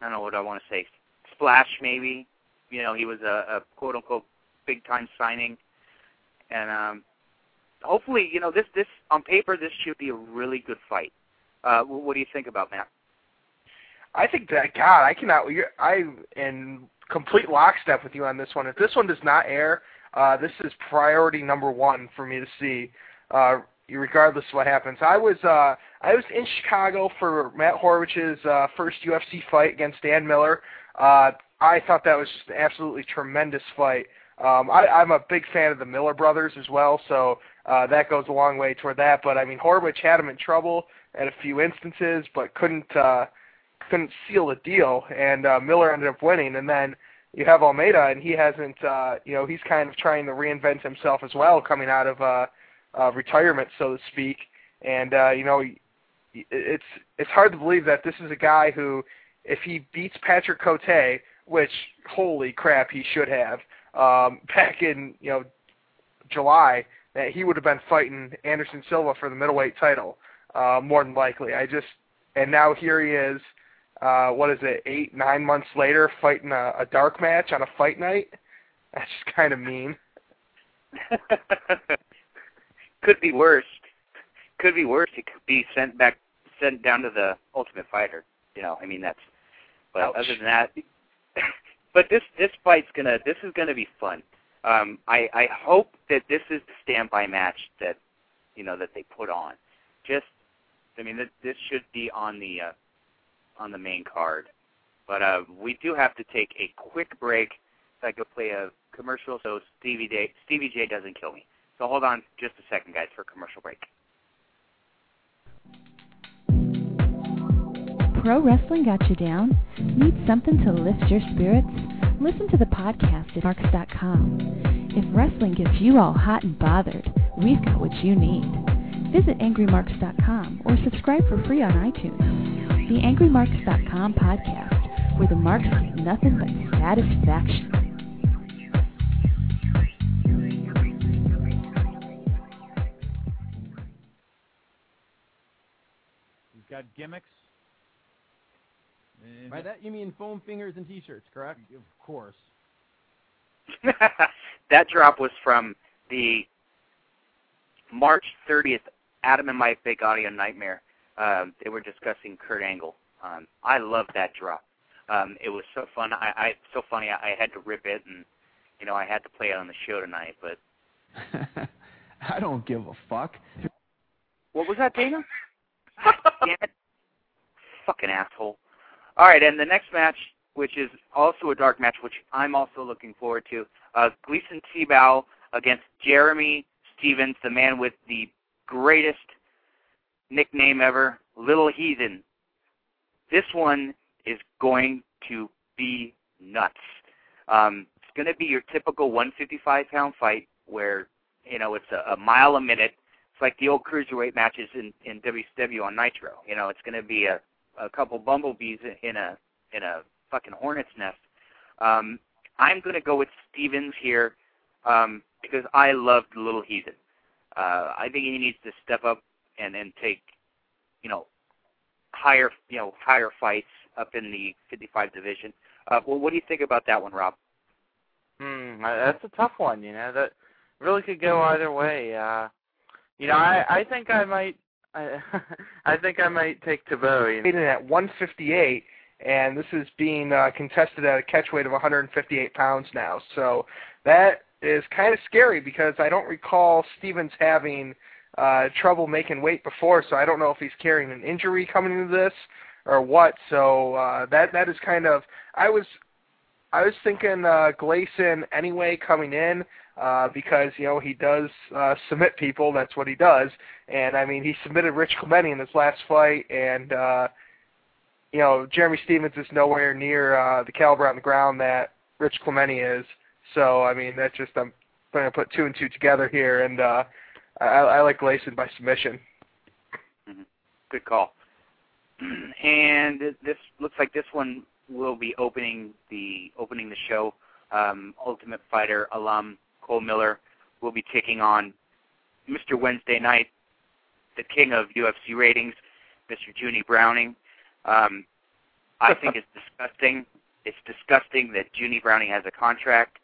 don't know what I want to say. Splash, maybe. You know, he was a, a quote unquote big time signing, and um, hopefully, you know, this this on paper this should be a really good fight. Uh, what do you think about Matt? I think that God, I cannot. I in complete lockstep with you on this one. If this one does not air, uh, this is priority number one for me to see, uh, regardless of what happens. I was uh, I was in Chicago for Matt Horwich's uh, first UFC fight against Dan Miller. Uh, I thought that was just an absolutely tremendous fight. Um, I, I'm a big fan of the Miller brothers as well, so uh, that goes a long way toward that. But I mean, Horwich had him in trouble at a few instances, but couldn't uh, couldn't seal the deal, and uh, Miller ended up winning. And then you have Almeida, and he hasn't, uh, you know, he's kind of trying to reinvent himself as well, coming out of uh, uh, retirement, so to speak. And uh, you know, it's it's hard to believe that this is a guy who, if he beats Patrick Cote, which holy crap he should have, um, back in you know July, that he would have been fighting Anderson Silva for the middleweight title, uh, more than likely. I just and now here he is uh, what is it, eight, nine months later, fighting a, a dark match on a fight night. That's just kind of mean. could be worse. Could be worse. He could be sent back, sent down to the Ultimate Fighter. You know, I mean that's. But Ouch. other than that, but this this fight's gonna this is gonna be fun. Um, I I hope that this is the standby match that, you know, that they put on. Just, I mean, this, this should be on the uh, on the main card. But uh, we do have to take a quick break so I could play a commercial so Stevie, Day, Stevie J doesn't kill me. So hold on just a second, guys, for a commercial break. Pro wrestling got you down? Need something to lift your spirits? Listen to the podcast at marks.com. If wrestling gets you all hot and bothered, we've got what you need. Visit angrymarks.com or subscribe for free on iTunes the AngryMarks.com podcast, where the marks get nothing but satisfaction. Got gimmicks. By that you mean foam fingers and T-shirts, correct? Of course. that drop was from the March 30th Adam and Mike Big Audio Nightmare um, they were discussing Kurt Angle. Um, I love that drop. Um, it was so fun. I, I so funny. I, I had to rip it, and you know I had to play it on the show tonight. But I don't give a fuck. What was that, Dana? Damn it! Fucking asshole. All right, and the next match, which is also a dark match, which I'm also looking forward to, uh, Gleison Tibau against Jeremy Stephens, the man with the greatest nickname ever, Little Heathen. This one is going to be nuts. Um, it's going to be your typical 155 pound fight where you know it's a, a mile a minute. It's like the old cruiserweight matches in in WCW on Nitro. You know, it's going to be a a couple bumblebees in a in a fucking hornet's nest. Um, I'm going to go with Stephens here um, because I love the Little Heathen. Uh, I think he needs to step up and and take you know higher you know higher fights up in the 55 division. Uh, well, what do you think about that one, Rob? Hmm, that's a tough one. You know that really could go either way. Uh, you know, I I think I might. I, I think I might take know? at 158, and this is being uh, contested at a catch weight of 158 pounds now. So that is kind of scary because I don't recall Stephens having uh, trouble making weight before, so I don't know if he's carrying an injury coming into this or what. So uh, that that is kind of I was I was thinking uh, Gleison anyway coming in uh, because you know he does uh, submit people. That's what he does. And I mean, he submitted Rich Clementi in his last fight, and uh, you know Jeremy Stephens is nowhere near uh, the caliber on the ground that Rich Clementi is. So I mean, that's just I'm going to put two and two together here, and uh, I, I like Gleison by submission. Mm-hmm. Good call. and this looks like this one will be opening the opening the show. Um, Ultimate Fighter alum Cole Miller will be taking on Mr. Wednesday Night, the king of UFC ratings, Mr. Junie Browning. Um, I think it's disgusting. It's disgusting that Junie Browning has a contract